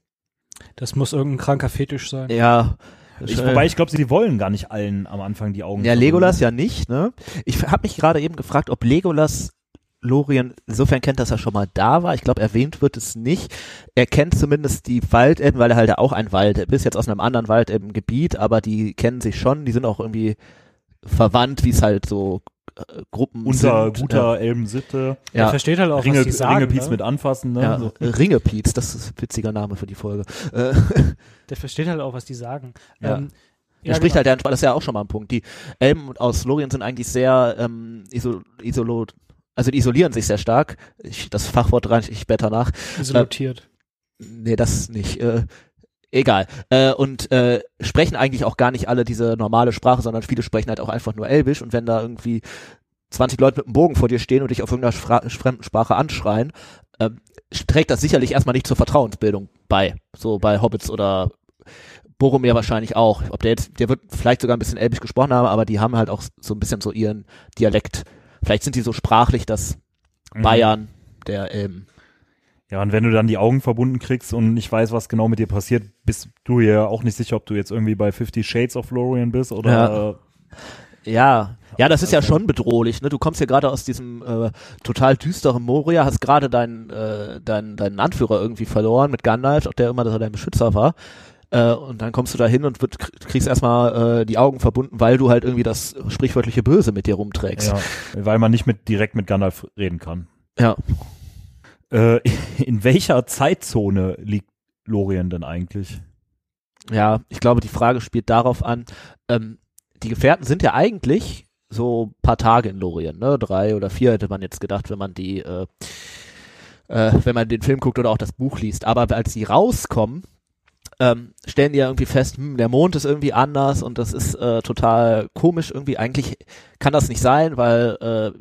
Speaker 5: das muss irgendein kranker Fetisch sein.
Speaker 3: Ja,
Speaker 4: Ich, wobei ich glaube, sie wollen gar nicht allen am Anfang die Augen
Speaker 3: Ja,
Speaker 4: verbinden.
Speaker 3: Legolas ja nicht, ne? Ich habe mich gerade eben gefragt, ob Legolas Lorien insofern kennt, dass er schon mal da war. Ich glaube, erwähnt wird es nicht. Er kennt zumindest die Waldelben, weil er halt auch ein Wald ist, jetzt aus einem anderen Waldelbengebiet, aber die kennen sich schon, die sind auch irgendwie verwandt, wie es halt so äh, Gruppen
Speaker 4: Unter
Speaker 3: sind.
Speaker 4: guter Elbensitte.
Speaker 5: Er
Speaker 3: ja,
Speaker 5: versteht halt auch,
Speaker 4: Ringe,
Speaker 5: was die sagen.
Speaker 4: Ringepiez
Speaker 5: ne?
Speaker 4: mit anfassen, ne?
Speaker 3: ja,
Speaker 4: So.
Speaker 3: Ringepiez, das ist ein witziger Name für die Folge. Äh,
Speaker 5: Der versteht halt auch, was die sagen.
Speaker 3: Ja.
Speaker 5: Ähm,
Speaker 3: Er spricht halt, der, das ist ja auch schon mal ein Punkt. Die Elben aus Lorien sind eigentlich sehr ähm, iso, isolo, also die isolieren sich sehr stark. Ich, das Fachwort reiche ich später nach.
Speaker 5: isolotiert.
Speaker 3: Nee, das nicht. Äh, egal. Äh, und äh, sprechen eigentlich auch gar nicht alle diese normale Sprache, sondern viele sprechen halt auch einfach nur Elbisch. Und wenn da irgendwie 20 Leute mit einem Bogen vor dir stehen und dich auf irgendeiner Fra fremden Sprache anschreien, ähm, trägt das sicherlich erstmal nicht zur Vertrauensbildung bei. So bei Hobbits oder Boromir wahrscheinlich auch. Ob der jetzt, der wird vielleicht sogar ein bisschen Elbisch gesprochen haben, aber die haben halt auch so ein bisschen so ihren Dialekt. Vielleicht sind die so sprachlich, dass
Speaker 4: Mhm.
Speaker 3: Bayern der Elben.
Speaker 4: Ja, und wenn du dann die Augen verbunden kriegst und nicht weißt, was genau mit dir passiert, bist du ja auch nicht sicher, ob du jetzt irgendwie bei Fifty Shades of Lorien bist oder
Speaker 3: Ja.
Speaker 4: äh,
Speaker 3: Ja, ja, das ist ja schon bedrohlich. Ne? Du kommst hier gerade aus diesem äh, total düsteren Moria, hast gerade deinen äh, deinen deinen Anführer irgendwie verloren mit Gandalf, auch der immer so dein Beschützer war. Äh, und dann kommst du da hin und wird, kriegst erstmal äh, die Augen verbunden, weil du halt irgendwie das sprichwörtliche Böse mit dir rumträgst.
Speaker 4: ja, weil man nicht mit direkt mit Gandalf reden kann.
Speaker 3: Ja.
Speaker 4: Äh, in welcher Zeitzone liegt Lorien denn eigentlich?
Speaker 3: Ja, ich glaube, die Frage spielt darauf an, ähm, die Gefährten sind ja eigentlich so ein paar Tage in Lorien, ne? Drei oder vier hätte man jetzt gedacht, wenn man die, äh, äh, wenn man den Film guckt oder auch das Buch liest. Aber als sie rauskommen, ähm, stellen die ja irgendwie fest, hm, der Mond ist irgendwie anders und das ist äh, total komisch irgendwie. Eigentlich kann das nicht sein, weil äh,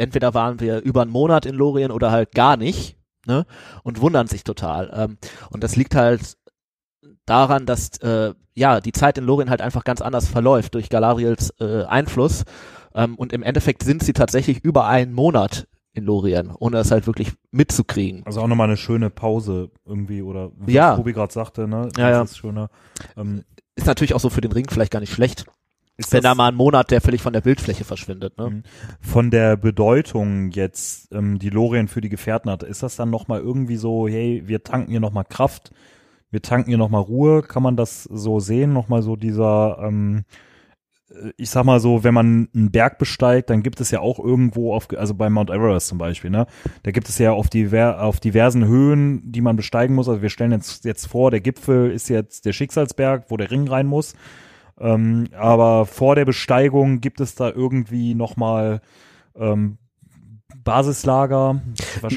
Speaker 3: entweder waren wir über einen Monat in Lorien oder halt gar nicht, ne? Und wundern sich total. Ähm, und das liegt halt daran, dass äh, ja die Zeit in Lorien halt einfach ganz anders verläuft durch Galadriels äh, Einfluss ähm, und im Endeffekt sind sie tatsächlich über einen Monat in Lorien, ohne das halt wirklich mitzukriegen.
Speaker 4: Also auch nochmal eine schöne Pause irgendwie oder was
Speaker 3: Ja.
Speaker 4: Tobi gerade sagte, ne?
Speaker 3: Ja, ja.
Speaker 4: Das ist schöner. Ähm,
Speaker 3: Ist natürlich auch so für den Ring vielleicht gar nicht schlecht,
Speaker 4: ist
Speaker 3: wenn
Speaker 4: das-
Speaker 3: da mal ein Monat der völlig von der Bildfläche verschwindet. Ne?
Speaker 4: Mhm. Von der Bedeutung jetzt, ähm, die Lorien für die Gefährten hat, ist das dann nochmal irgendwie so, hey, wir tanken hier nochmal Kraft, wir tanken hier nochmal Ruhe, kann man das so sehen? Nochmal so dieser, ähm, äh, ich sag mal so, wenn man einen Berg besteigt, dann gibt es ja auch irgendwo auf, also bei Mount Everest zum Beispiel, ne, da gibt es ja auf, diver, auf diversen Höhen, die man besteigen muss. Also wir stellen jetzt, jetzt vor, der Gipfel ist jetzt der Schicksalsberg, wo der Ring rein muss. Ähm, aber vor der Besteigung gibt es da irgendwie nochmal ähm, Basislager.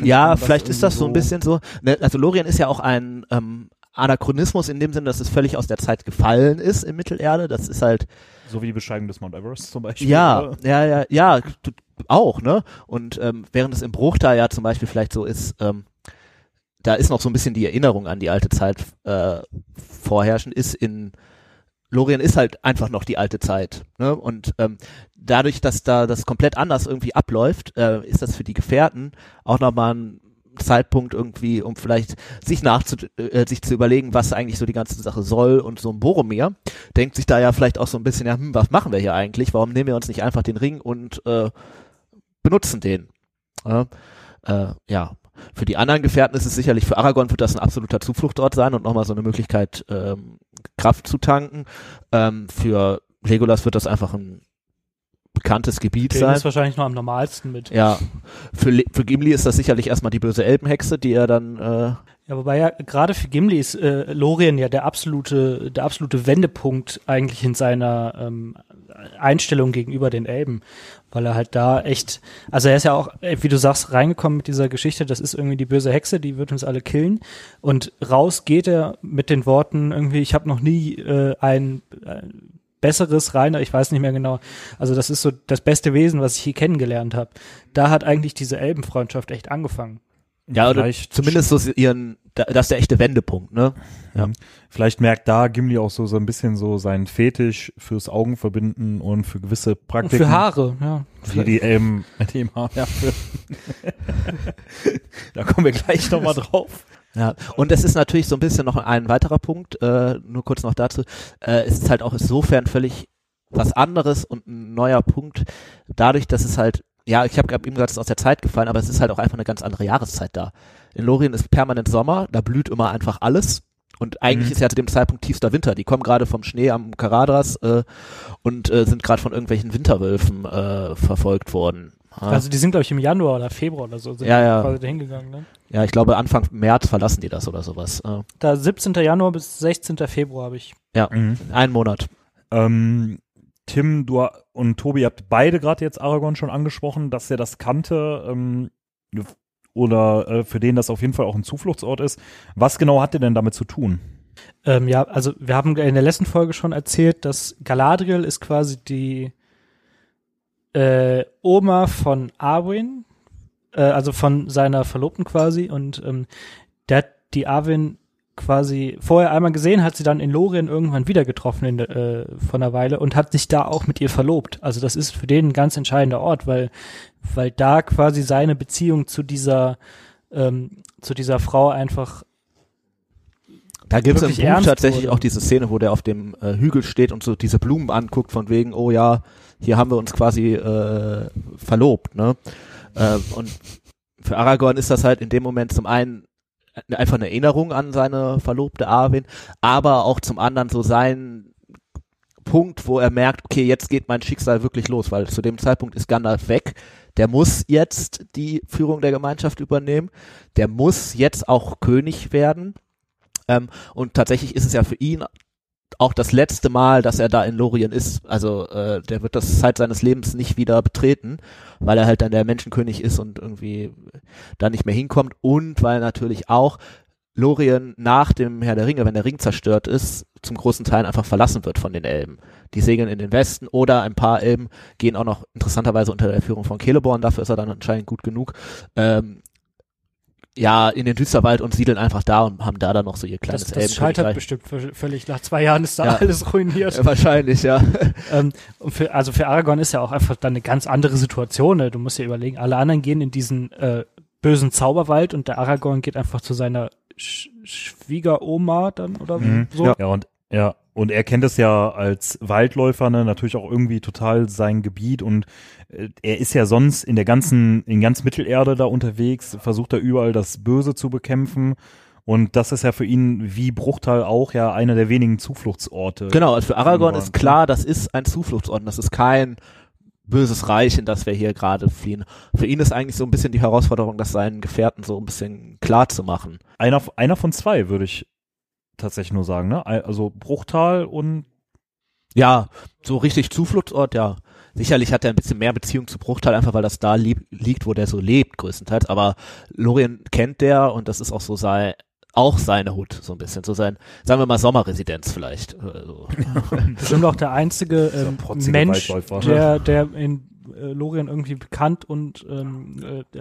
Speaker 3: Ja, vielleicht ist das so ein bisschen so. Ne, also Lorien ist ja auch ein ähm, Anachronismus in dem Sinne, dass es völlig aus der Zeit gefallen ist in Mittelerde. Das ist halt
Speaker 4: So wie die Besteigung des Mount Everest zum Beispiel.
Speaker 3: Ja,
Speaker 4: oder?
Speaker 3: ja, ja, ja, auch, ne? Und ähm, während es im Bruchteil ja zum Beispiel vielleicht so ist, ähm, da ist noch so ein bisschen die Erinnerung an die alte Zeit äh, vorherrschend, ist in Lorien ist halt einfach noch die alte Zeit. Ne? Und ähm, dadurch, dass da das komplett anders irgendwie abläuft, äh, ist das für die Gefährten auch nochmal ein Zeitpunkt irgendwie, um vielleicht sich nachzu äh, sich zu überlegen, was eigentlich so die ganze Sache soll. Und so ein Boromir denkt sich da ja vielleicht auch so ein bisschen, ja, hm, was machen wir hier eigentlich? Warum nehmen wir uns nicht einfach den Ring und äh, benutzen den? Ja, äh, ja. Für die anderen Gefährten ist es sicherlich, für Aragorn wird das ein absoluter Zufluchtsort sein und nochmal so eine Möglichkeit, ähm, Kraft zu tanken. Ähm, für Legolas wird das einfach ein bekanntes Gebiet
Speaker 5: Den
Speaker 3: sein.
Speaker 5: ist wahrscheinlich noch am normalsten mit.
Speaker 3: Ja, für, Le für Gimli ist das sicherlich erstmal die böse Elbenhexe, die er dann, äh,
Speaker 5: Ja, wobei ja gerade für Gimli ist äh, Lorien ja der absolute, der absolute Wendepunkt eigentlich in seiner ähm, Einstellung gegenüber den Elben, weil er halt da echt, also er ist ja auch, äh, wie du sagst, reingekommen mit dieser Geschichte, das ist irgendwie die böse Hexe, die wird uns alle killen und raus geht er mit den Worten irgendwie, ich habe noch nie äh, ein äh, besseres, reiner, ich weiß nicht mehr genau. Also das ist so das beste Wesen, was ich hier kennengelernt habe. Da hat eigentlich diese Elbenfreundschaft echt angefangen.
Speaker 3: ja, oder
Speaker 4: Vielleicht-
Speaker 3: zumindest so ihren, da- das ist der echte Wendepunkt, ne? Ja.
Speaker 4: Vielleicht merkt da Gimli auch so, so ein bisschen so seinen Fetisch fürs Augenverbinden und für gewisse
Speaker 5: Und
Speaker 4: Praktiken.
Speaker 5: für Haare, ja.
Speaker 4: Die die Elben mit dem Haar. Ja, für da kommen wir gleich nochmal drauf.
Speaker 3: Ja, und es ist natürlich so ein bisschen noch ein weiterer Punkt, äh, nur kurz noch dazu, äh, es ist halt auch insofern völlig was anderes und ein neuer Punkt, dadurch, dass es halt, ja, ich habe eben gesagt, es ist aus der Zeit gefallen, aber es ist halt auch einfach eine ganz andere Jahreszeit da. In Lorien ist permanent Sommer, da blüht immer einfach alles. Und eigentlich
Speaker 4: Mhm.
Speaker 3: ist ja zu dem Zeitpunkt tiefster Winter. Die kommen gerade vom Schnee am Karadras äh, und äh, sind gerade von irgendwelchen Winterwölfen äh, verfolgt worden. Ja.
Speaker 5: Also die sind, glaube ich, im Januar oder Februar oder so sind
Speaker 3: Ja, ja.
Speaker 5: quasi dahin gegangen. Ne?
Speaker 3: ja, ich glaube Anfang März verlassen die das oder sowas. Äh,
Speaker 5: Da 17. Januar bis 16. Februar habe ich.
Speaker 4: Mhm.
Speaker 3: einen Monat.
Speaker 4: Ähm, Tim, du und Tobi habt beide gerade jetzt Aragorn schon angesprochen, dass er das kannte ähm, oder äh, für den das auf jeden Fall auch ein Zufluchtsort ist. Was genau hat er denn damit zu tun?
Speaker 5: Ähm, ja, also wir haben in der letzten Folge schon erzählt, dass Galadriel ist quasi die äh, Oma von Arwen, äh, also von seiner Verlobten quasi und ähm, der hat die Arwen quasi vorher einmal gesehen, hat sie dann in Lorien irgendwann wieder getroffen in der, äh, von einer Weile und hat sich da auch mit ihr verlobt. Also das ist für den ein ganz entscheidender Ort, weil weil da quasi seine Beziehung zu dieser ähm, zu dieser Frau einfach
Speaker 3: Da gibt es im Buch tatsächlich
Speaker 5: wurde.
Speaker 3: auch diese Szene, wo der auf dem äh, Hügel steht und so diese Blumen anguckt, von wegen, oh ja, hier haben wir uns quasi äh, verlobt. Ne? Äh, und für Aragorn ist das halt in dem Moment zum einen einfach eine Erinnerung an seine verlobte Arwen, aber auch zum anderen so sein Punkt, wo er merkt, okay, jetzt geht mein Schicksal wirklich los, weil zu dem Zeitpunkt ist Gandalf weg. Der muss jetzt die Führung der Gemeinschaft übernehmen. Der muss jetzt auch König werden. Ähm, und tatsächlich ist es ja für ihn auch das letzte Mal, dass er da in Lorien ist. Also äh, der wird das Zeit seines Lebens nicht wieder betreten, weil er halt dann der Menschenkönig ist und irgendwie da nicht mehr hinkommt. Und weil natürlich auch Lorien nach dem Herr der Ringe, wenn der Ring zerstört ist, zum großen Teil einfach verlassen wird von den Elben. Die segeln in den Westen oder ein paar Elben gehen auch noch interessanterweise unter der Führung von Celeborn, dafür ist er dann anscheinend gut genug, ähm, ja, in den Düsterwald und siedeln einfach da und haben da dann noch so ihr kleines
Speaker 5: das, das scheitert bestimmt völlig. Nach zwei Jahren ist da
Speaker 3: Ja.
Speaker 5: alles ruiniert.
Speaker 3: Äh, Wahrscheinlich, ja.
Speaker 5: Ähm, und für, also für Aragorn ist ja auch einfach dann eine ganz andere Situation. Ne? Du musst ja überlegen, alle anderen gehen in diesen äh, bösen Zauberwald und der Aragorn geht einfach zu seiner Sch Schwiegeroma dann oder
Speaker 4: Mhm.
Speaker 5: so.
Speaker 3: Ja.
Speaker 4: Ja, und ja, und er kennt es ja als Waldläufer, ne, natürlich auch irgendwie total sein Gebiet und äh, er ist ja sonst in der ganzen, in ganz Mittelerde da unterwegs, versucht er überall das Böse zu bekämpfen. Und das ist ja für ihn wie Bruchtal auch ja einer der wenigen Zufluchtsorte.
Speaker 3: Genau, also für Aragorn ist klar, das ist ein Zufluchtsort, und das ist kein böses Reich, in das wir hier gerade fliehen. Für ihn ist eigentlich so ein bisschen die Herausforderung, das seinen Gefährten so ein bisschen klar zu machen.
Speaker 4: Einer, einer von zwei, würde ich tatsächlich nur sagen, ne? Also Bruchtal und
Speaker 3: Ja, so richtig Zufluchtsort, ja. Sicherlich hat er ein bisschen mehr Beziehung zu Bruchtal, einfach weil das da lieb, liegt, wo der so lebt, größtenteils. Aber Lorien kennt der und das ist auch so sein, auch seine Hut, so ein bisschen. So sein, sagen wir mal, Sommerresidenz vielleicht. Äh, so.
Speaker 5: Bestimmt auch der einzige ähm,
Speaker 4: protzige
Speaker 5: Mensch,
Speaker 4: Waldläufer.
Speaker 5: der, der in äh, Lorien irgendwie bekannt und ähm, äh,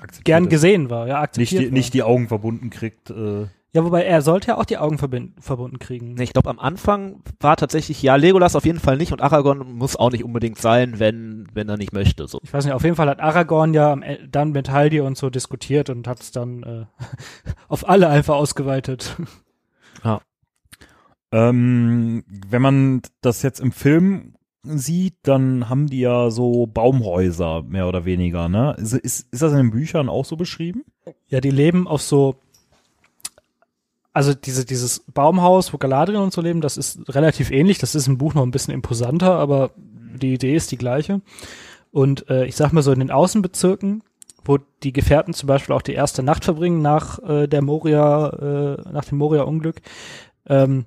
Speaker 4: akzeptiert
Speaker 5: gern
Speaker 4: es.
Speaker 5: gesehen war, ja,
Speaker 4: nicht
Speaker 5: akzeptiert
Speaker 4: die,
Speaker 5: war.
Speaker 4: nicht die Augen verbunden kriegt. Äh,
Speaker 5: Ja, wobei er sollte ja auch die Augen verbunden kriegen.
Speaker 3: Nee, Ich glaube, am Anfang war tatsächlich, ja, Legolas auf jeden Fall nicht und Aragorn muss auch nicht unbedingt sein, wenn, wenn er nicht möchte. So.
Speaker 5: Ich weiß nicht, auf jeden Fall hat Aragorn ja am E- dann mit Haldir und so diskutiert und hat es dann äh, auf alle einfach ausgeweitet.
Speaker 4: Ähm, wenn man das jetzt im Film sieht, dann haben die ja so Baumhäuser, mehr oder weniger, ne? Ist, ist, ist das in den Büchern auch so beschrieben?
Speaker 5: Ja, die leben auf so, also diese, dieses Baumhaus, wo Galadriel und so leben, das ist relativ ähnlich. Das ist im Buch noch ein bisschen imposanter, aber die Idee ist die gleiche. Und äh, ich sag mal so in den Außenbezirken, wo die Gefährten zum Beispiel auch die erste Nacht verbringen nach äh, der Moria, äh, nach dem Moria-Unglück, ähm,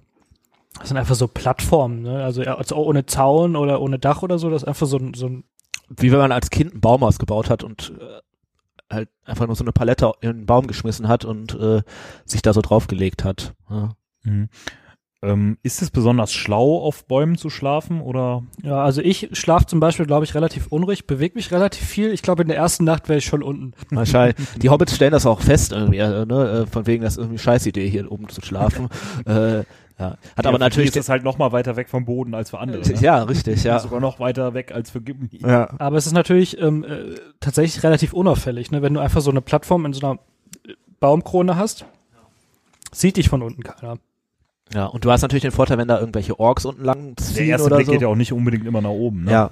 Speaker 5: das sind einfach so Plattformen, ne? Also, also ohne Zaun oder ohne Dach oder so, das ist einfach so ein, so ein
Speaker 3: Wie wenn man als Kind ein Baumhaus gebaut hat und äh, halt einfach nur so eine Palette in einen Baum geschmissen hat und äh, sich da so draufgelegt hat. Ja.
Speaker 4: Mhm. Ähm, ist es besonders schlau, auf Bäumen zu schlafen oder?
Speaker 5: Ja, also ich schlafe zum Beispiel, glaube ich, relativ unruhig, bewege mich relativ viel. Ich glaube, in der ersten Nacht wäre ich schon unten.
Speaker 3: Wahrscheinlich. Die Hobbits stellen das auch fest, irgendwie, äh, ne? äh, von wegen, das ist irgendwie eine Scheißidee, hier oben zu schlafen. äh, ja. Hat
Speaker 4: Ja,
Speaker 3: aber natürlich.
Speaker 4: ist es halt noch mal weiter weg vom Boden als für andere. Ne?
Speaker 3: ja, richtig, ja.
Speaker 4: Sogar noch weiter weg als für Gimli.
Speaker 3: ja.
Speaker 5: Aber es ist natürlich ähm, äh, tatsächlich relativ unauffällig, ne? wenn du einfach so eine Plattform in so einer äh, Baumkrone hast Sieht dich von unten keiner.
Speaker 3: Ja, und du hast natürlich den Vorteil, wenn da irgendwelche Orks unten lang ziehen
Speaker 4: Der erste
Speaker 3: oder
Speaker 4: Blick
Speaker 3: so.
Speaker 4: geht ja auch nicht unbedingt immer nach oben. Ne?
Speaker 3: Ja.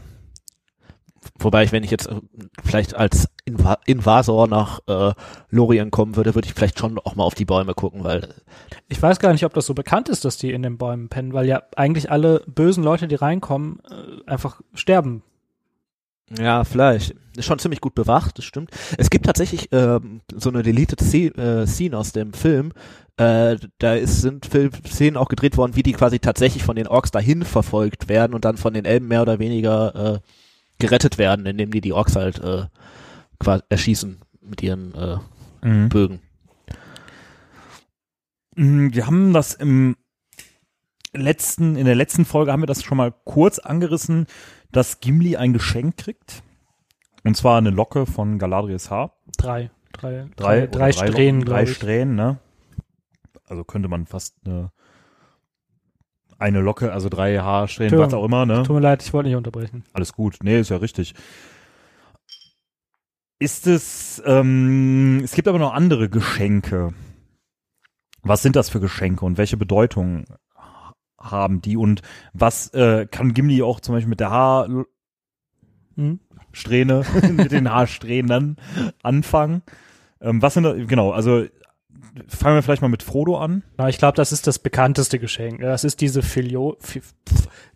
Speaker 3: Wobei ich, wenn ich jetzt äh, vielleicht als Inva Invasor nach äh, Lorien kommen würde, würde ich vielleicht schon auch mal auf die Bäume gucken, weil
Speaker 5: Ich weiß gar nicht, ob das so bekannt ist, dass die in den Bäumen pennen, weil ja eigentlich alle bösen Leute, die reinkommen, äh, einfach sterben.
Speaker 3: Ja, vielleicht. Ist schon ziemlich gut bewacht, das stimmt. Es gibt tatsächlich ähm, so eine deleted Sce- äh, Scene aus dem Film. Äh, da ist, sind Fil Szenen auch gedreht worden, wie die quasi tatsächlich von den Orks dahin verfolgt werden und dann von den Elben mehr oder weniger äh, gerettet werden, indem die die Orks halt äh, quasi erschießen mit ihren äh,
Speaker 4: Mhm.
Speaker 3: Bögen.
Speaker 4: Mm, Wir haben das im letzten, in der letzten Folge haben wir das schon mal kurz angerissen, dass Gimli ein Geschenk kriegt. Und zwar eine Locke von Galadriels Haar.
Speaker 5: Drei. Drei,
Speaker 4: Drei,
Speaker 5: drei, drei Strähnen,
Speaker 4: Locken, drei. Strähnen, ne? Also könnte man fast eine, eine Locke, also drei Haarsträhnen, was auch immer, ne?
Speaker 5: Tut mir leid, ich wollte nicht unterbrechen.
Speaker 4: Alles gut. Nee, ist ja richtig. Ist es, ähm, es gibt aber noch andere Geschenke. Was sind das für Geschenke und welche Bedeutung haben die und was äh, kann Gimli auch zum Beispiel mit der Haarsträhne,
Speaker 5: Hm?
Speaker 4: mit den Haarsträhnen anfangen? Ähm, was sind da, genau, also fangen wir vielleicht mal mit Frodo an.
Speaker 5: Na, ich glaube, das ist das bekannteste Geschenk. Das ist diese Filio, Fi-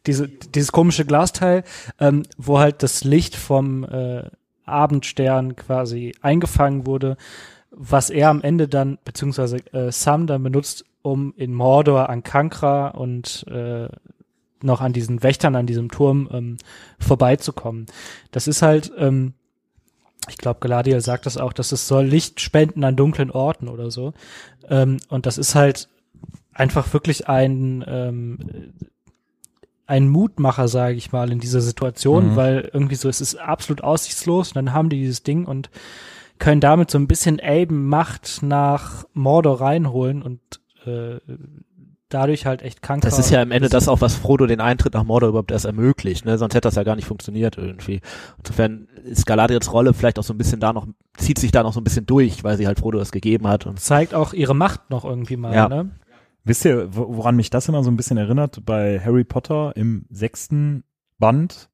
Speaker 5: diese, dieses komische Glasteil, ähm, wo halt das Licht vom äh, Abendstern quasi eingefangen wurde, was er am Ende dann, beziehungsweise äh, Sam dann benutzt, um in Mordor an Kankra und äh, noch an diesen Wächtern an diesem Turm ähm, vorbeizukommen. Das ist halt, ähm, ich glaube, Galadriel sagt das auch, dass es soll Licht spenden an dunklen Orten oder so. Ähm, und das ist halt einfach wirklich ein ähm, ein Mutmacher, sage ich mal, in dieser Situation,
Speaker 4: Mhm.
Speaker 5: weil irgendwie so, es ist absolut aussichtslos und dann haben die dieses Ding und können damit so ein bisschen Elbenmacht nach Mordor reinholen und äh, dadurch halt echt Kankra.
Speaker 3: Das ist ja am Ende das auch, was Frodo den Eintritt nach Mordor überhaupt erst ermöglicht, ne? Sonst hätte das ja gar nicht funktioniert irgendwie. Insofern ist Galadriels Rolle vielleicht auch so ein bisschen da noch, zieht sich da noch so ein bisschen durch, weil sie halt Frodo das gegeben hat und
Speaker 5: zeigt auch ihre Macht noch irgendwie mal,
Speaker 3: Ja.
Speaker 5: ne?
Speaker 4: Wisst ihr, wo- woran mich das immer so ein bisschen erinnert? Bei Harry Potter im sechsten Band,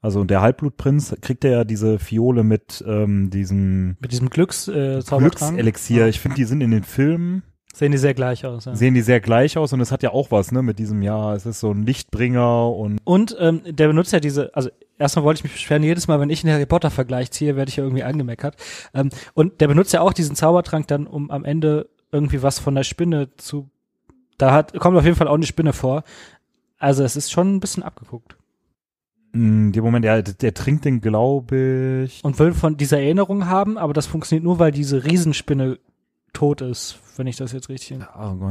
Speaker 4: also der Halbblutprinz, kriegt er ja diese Fiole mit ähm, diesem
Speaker 5: Mit diesem Glücks äh,
Speaker 4: Glückselixier. Ich finde, die sind in den Filmen,
Speaker 5: sehen die sehr gleich aus. Ja.
Speaker 4: sehen die sehr gleich aus und es hat ja auch was, ne, mit diesem, ja, es ist so ein Lichtbringer und
Speaker 5: Und ähm, der benutzt ja diese, also erstmal wollte ich mich beschweren, jedes Mal, wenn ich einen Harry Potter Vergleich ziehe, werde ich ja irgendwie angemeckert. Ähm, und der benutzt ja auch diesen Zaubertrank dann, um am Ende irgendwie was von der Spinne zu. Da hat, kommt auf jeden Fall auch eine Spinne vor. Also es ist schon ein bisschen abgeguckt.
Speaker 4: mh, der Moment, der, der trinkt den, glaube ich.
Speaker 5: Und will von dieser Erinnerung haben, aber das funktioniert nur, weil diese Riesenspinne tot ist, wenn ich das jetzt richtig.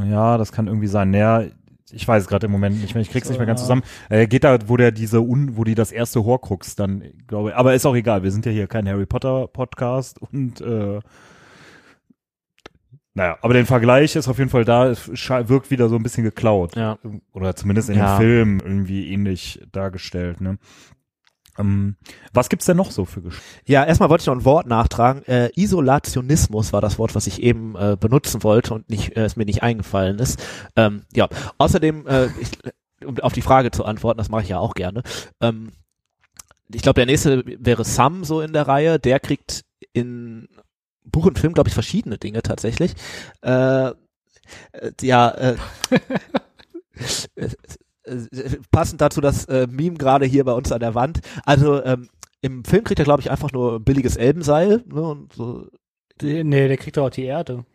Speaker 4: Ja, das kann irgendwie sein. Naja, ich weiß es gerade im Moment nicht mehr, ich krieg's
Speaker 5: So,
Speaker 4: nicht mehr ganz zusammen. Äh, geht da, wo der diese, un, wo die das erste Horcrux dann, glaube ich, aber ist auch egal, wir sind ja hier kein Harry Potter Podcast und äh, naja, aber den Vergleich ist auf jeden Fall da, es wirkt wieder so ein bisschen geklaut.
Speaker 3: ja.
Speaker 4: Oder zumindest in
Speaker 3: Ja.
Speaker 4: dem Film irgendwie ähnlich dargestellt, ne? Ähm, was gibt's denn noch so für Geschichten?
Speaker 3: Ja, erstmal wollte ich noch ein Wort nachtragen. Äh, Isolationismus war das Wort, was ich eben äh, benutzen wollte und nicht, äh, es mir nicht eingefallen ist. Ähm, ja, außerdem, äh, ich, um auf die Frage zu antworten, das mache ich ja auch gerne. Ähm, ich glaube, der nächste wäre Sam so in der Reihe. Der kriegt in Buch und Film, glaube ich, verschiedene Dinge tatsächlich. Äh, äh, ja, äh, äh, äh, passend dazu das äh, Meme gerade hier bei uns an der Wand. Also ähm, im Film kriegt er, glaube ich, einfach nur billiges Elbenseil. Ne, und so.
Speaker 5: Die, nee, der kriegt doch auch die Erde.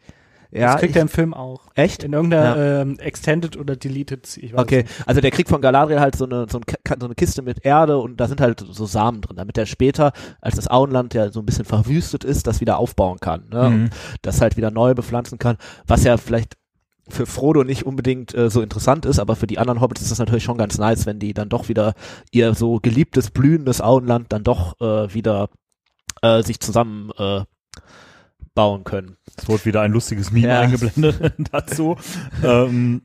Speaker 3: Ja,
Speaker 5: das kriegt
Speaker 3: ich,
Speaker 5: er im Film auch.
Speaker 3: echt?
Speaker 5: In irgendeiner ähm, Extended oder Deleted, ich weiß
Speaker 3: Okay,
Speaker 5: nicht.
Speaker 3: also der kriegt von Galadriel halt so eine, so, ein, so eine Kiste mit Erde und da sind halt so Samen drin, damit er später, als das Auenland ja so ein bisschen verwüstet ist, das wieder aufbauen kann. Ne?
Speaker 4: Mhm.
Speaker 3: Und das halt wieder neu bepflanzen kann, was ja vielleicht für Frodo nicht unbedingt äh, so interessant ist, aber für die anderen Hobbits ist das natürlich schon ganz nice, wenn die dann doch wieder ihr so geliebtes, blühendes Auenland dann doch äh, wieder äh, sich zusammen äh, bauen können.
Speaker 4: Es wurde wieder ein lustiges Meme
Speaker 3: Ja.
Speaker 4: eingeblendet dazu. ähm,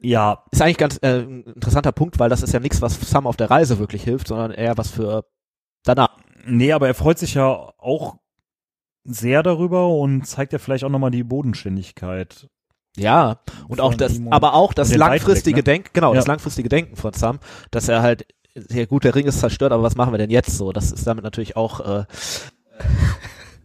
Speaker 4: ja,
Speaker 3: Ist eigentlich ganz äh, ein interessanter Punkt, weil das ist ja nichts, was Sam auf der Reise wirklich hilft, sondern eher was für danach.
Speaker 4: nee, aber er freut sich ja auch sehr darüber und zeigt ja vielleicht auch nochmal die Bodenständigkeit.
Speaker 3: Ja, und auch das,
Speaker 4: und-
Speaker 3: aber auch das langfristige
Speaker 4: Weitblick, ne?
Speaker 3: Denken, genau, das
Speaker 4: Ja.
Speaker 3: langfristige Denken von Sam, dass er halt, sehr gut, der Ring ist zerstört, aber was machen wir denn jetzt so? Das ist damit natürlich auch äh,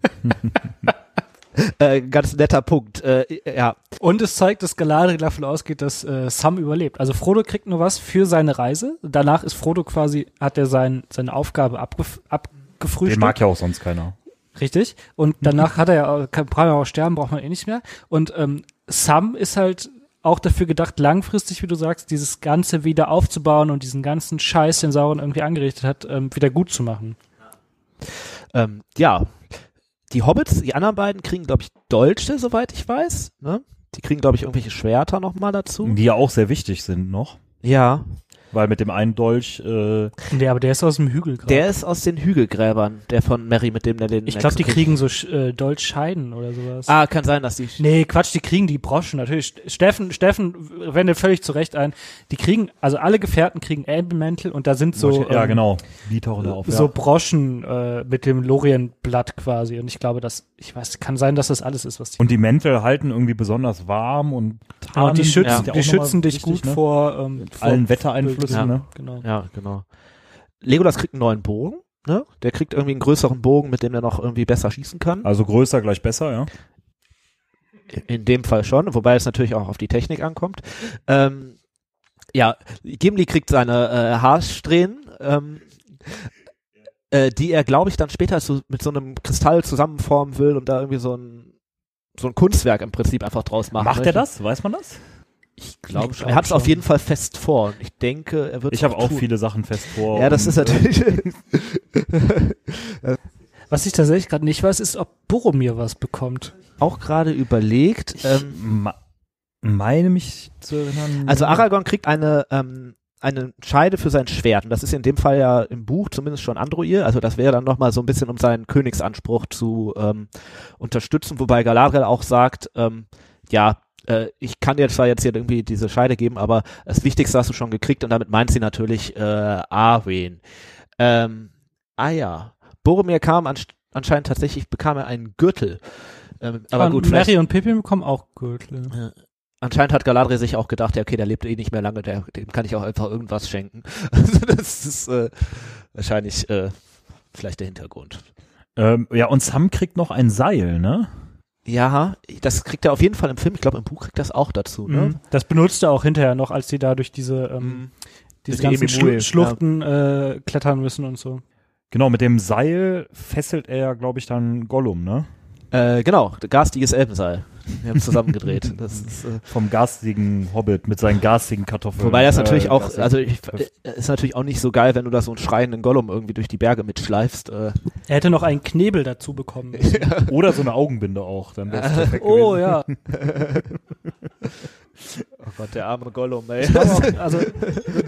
Speaker 3: äh, ganz netter Punkt. Äh, ja,
Speaker 5: Und es zeigt, dass Galadriel davon ausgeht, dass äh, Sam überlebt. Also Frodo kriegt nur was für seine Reise. Danach ist Frodo quasi, hat er sein, seine Aufgabe abgef abgefrühstückt.
Speaker 4: Den mag ja auch sonst keiner.
Speaker 5: Richtig. Und danach hat er ja, auch- kann, kann er auch sterben, braucht man eh nicht mehr. Und ähm, Sam ist halt auch dafür gedacht, langfristig, wie du sagst, dieses Ganze wieder aufzubauen und diesen ganzen Scheiß, den Sauron irgendwie angerichtet hat, ähm, wieder gut zu machen.
Speaker 3: ähm, ja. Die Hobbits, die anderen beiden kriegen, glaube ich, Dolche, soweit ich weiß. Ne? Die kriegen, glaube ich, irgendwelche Schwerter nochmal dazu.
Speaker 4: Die ja auch sehr wichtig sind noch.
Speaker 3: Ja,
Speaker 4: Weil mit dem einen Dolch, äh,
Speaker 5: Nee, aber der ist aus dem Hügel gerade.
Speaker 3: der ist aus den Hügelgräbern, der von Mary, mit dem der den
Speaker 5: ich glaube, die kriegen so äh, Dolchscheiden oder sowas.
Speaker 3: Ah, kann sein, dass die.
Speaker 5: Nee, Quatsch, die kriegen die Broschen, natürlich. Steffen, Steffen wendet völlig zu Recht ein. Die kriegen, also alle Gefährten kriegen Elbenmäntel und da sind so,
Speaker 4: ja
Speaker 5: ähm,
Speaker 4: genau, die tauchen da auf.
Speaker 5: so
Speaker 4: ja.
Speaker 5: Broschen äh, mit dem Lorienblatt quasi. Und ich glaube, das, ich weiß, kann sein, dass das alles ist, was die.
Speaker 4: Und die Mäntel halten irgendwie besonders warm und
Speaker 5: Genau, die
Speaker 4: tarnen,
Speaker 5: schützen,
Speaker 4: ist ja
Speaker 5: die schützen dich
Speaker 4: wichtig,
Speaker 5: gut
Speaker 4: ne?
Speaker 5: vor, ähm, vor
Speaker 4: allen Wettereinflüssen.
Speaker 3: Ja.
Speaker 4: Ne?
Speaker 5: Genau.
Speaker 3: Ja, genau. Legolas kriegt einen neuen Bogen. Ne? Der kriegt irgendwie einen größeren Bogen, mit dem er noch irgendwie besser schießen kann.
Speaker 4: Also größer gleich besser, ja.
Speaker 3: In dem Fall schon, wobei es natürlich auch auf die Technik ankommt. Ähm, ja, Gimli kriegt seine äh, Haarsträhnen, ähm, äh, die er, glaube ich, dann später so mit so einem Kristall zusammenformen will und da irgendwie so ein so ein Kunstwerk im Prinzip einfach draus machen.
Speaker 4: Macht er
Speaker 3: möchte.
Speaker 4: das? Weiß man das?
Speaker 3: Ich glaube
Speaker 5: Ich
Speaker 3: schon.
Speaker 5: glaub
Speaker 3: Er hat es auf jeden Fall fest vor. Ich denke, er wird
Speaker 4: Ich habe auch viele Sachen fest vor.
Speaker 3: Ja, das ist natürlich.
Speaker 5: Was ich tatsächlich gerade nicht weiß, ist, ob Boromir was bekommt.
Speaker 3: auch gerade überlegt. Ähm,
Speaker 4: Ma meine mich zu erinnern.
Speaker 3: also Aragorn kriegt eine ähm, eine Scheide für sein Schwert und das ist in dem Fall ja im Buch zumindest schon Androir. Also das wäre dann noch mal so ein bisschen um seinen Königsanspruch zu ähm, unterstützen, wobei Galadriel auch sagt, ähm, ja. Äh, Ich kann dir zwar jetzt hier irgendwie diese Scheide geben, aber das Wichtigste hast du schon gekriegt und damit meint sie natürlich äh, Arwen. Ähm, ah ja, Boromir kam ansch anscheinend tatsächlich bekam er einen Gürtel. Ähm, aber
Speaker 5: und
Speaker 3: gut, vielleicht,
Speaker 5: Mary und Pippin bekommen auch Gürtel.
Speaker 3: Anscheinend hat Galadriel sich auch gedacht, ja, okay, der lebt eh nicht mehr lange, der, dem kann ich auch einfach irgendwas schenken. Also das ist äh, wahrscheinlich äh, vielleicht der Hintergrund.
Speaker 4: ähm, ja, und Sam kriegt noch ein Seil, ne?
Speaker 3: Ja, das kriegt er auf jeden Fall im Film. Ich glaube, im Buch kriegt das auch dazu. Ne?
Speaker 5: Mhm. Das benutzt er auch hinterher noch, als die da durch diese, ähm,
Speaker 3: Mhm.
Speaker 5: diese ganzen Schlu Schluchten äh, klettern müssen und so.
Speaker 4: Genau, mit dem Seil fesselt er, glaube ich, dann Gollum, ne?
Speaker 3: Äh, genau, garstiges Elbenseil. Wir haben zusammengedreht. Das ist, äh,
Speaker 4: Vom garstigen Hobbit mit seinen garstigen Kartoffeln.
Speaker 3: wobei das natürlich
Speaker 4: äh,
Speaker 3: auch, also ich, äh, ist natürlich auch nicht so geil, wenn du da so einen schreienden Gollum irgendwie durch die Berge mitschleifst. Äh,
Speaker 5: Er hätte noch einen Knebel dazu bekommen.
Speaker 4: Oder so eine Augenbinde auch. Dann
Speaker 5: oh
Speaker 4: gewesen.
Speaker 5: ja.
Speaker 3: oh Gott, der arme Gollum, ey.
Speaker 5: Auch, also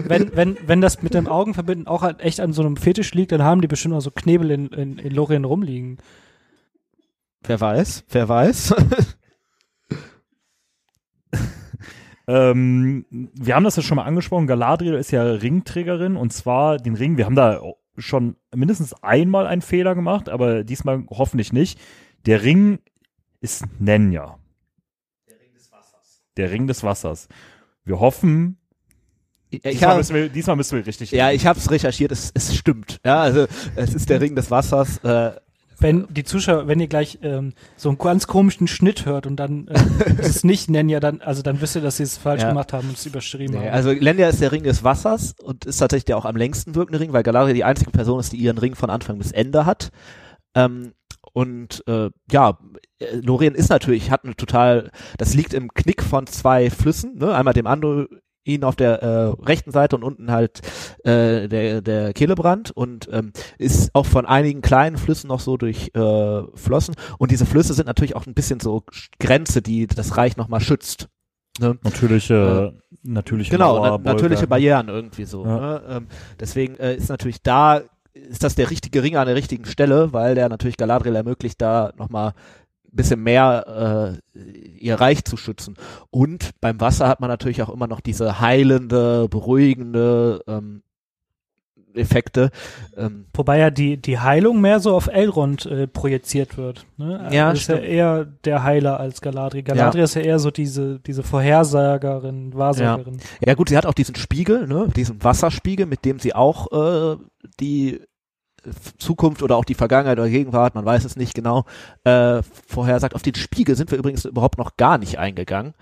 Speaker 5: wenn, wenn, wenn das mit dem Augenverbinden auch halt echt an so einem Fetisch liegt, dann haben die bestimmt auch so Knebel in, in, in Lorien rumliegen.
Speaker 3: Wer weiß, wer weiß.
Speaker 4: Ähm, wir haben das ja schon mal angesprochen. Galadriel ist ja Ringträgerin und zwar den Ring. Wir haben da schon mindestens einmal einen Fehler gemacht, aber diesmal hoffentlich nicht. Der Ring ist Nenya. Der Ring des Wassers. Der Ring des Wassers. Wir hoffen,
Speaker 3: Ich
Speaker 4: diesmal,
Speaker 3: hab,
Speaker 4: müssen wir, diesmal müssen wir richtig.
Speaker 3: ja,
Speaker 4: liegen.
Speaker 3: ich habe es recherchiert, es, es stimmt. Ja, also es ist der Ring des Wassers. Äh,
Speaker 5: Wenn die Zuschauer, wenn ihr gleich ähm, so einen ganz komischen Schnitt hört und dann äh, es nicht nennen ja dann, also dann wisst ihr, dass sie es falsch
Speaker 3: Ja.
Speaker 5: gemacht haben und es überschrieben
Speaker 3: nee,
Speaker 5: haben.
Speaker 3: also Lendia ist der Ring des Wassers und ist tatsächlich der auch am längsten wirkende Ring, weil Galadriel die einzige Person ist, die ihren Ring von Anfang bis Ende hat. Ähm, und äh, ja, äh, Lorien ist natürlich, hat eine total, das liegt im Knick von zwei Flüssen, ne? einmal dem Anduin auf der äh, rechten Seite und unten halt äh, der, der Kehlebrand und ähm, ist auch von einigen kleinen Flüssen noch so durchflossen. und diese Flüsse sind natürlich auch ein bisschen so Grenze, die das Reich nochmal schützt. Ne?
Speaker 4: Natürliche, natürliche
Speaker 3: Genau, na, natürliche. Barrieren irgendwie so.
Speaker 4: Ja.
Speaker 3: Ne? Ähm, deswegen äh, ist natürlich da, ist das der richtige Ring an der richtigen Stelle, weil der natürlich Galadriel ermöglicht, da nochmal bisschen mehr äh, ihr Reich zu schützen. Und beim Wasser hat man natürlich auch immer noch diese heilende, beruhigende ähm, Effekte. Ähm,
Speaker 5: Wobei ja die, die Heilung mehr so auf Elrond äh, projiziert wird. Ne?
Speaker 3: Ja,
Speaker 5: Er ist ja
Speaker 3: stimmt.
Speaker 5: eher der Heiler als Galadriel. Galadriel ist ja eher so diese, diese Vorhersagerin, Wahrsagerin.
Speaker 3: ja gut, sie hat auch diesen Spiegel, ne, diesen Wasserspiegel, mit dem sie auch äh, die Zukunft oder auch die Vergangenheit oder Gegenwart, man weiß es nicht genau, äh, vorher sagt. Auf den Spiegel sind wir übrigens überhaupt noch gar nicht eingegangen.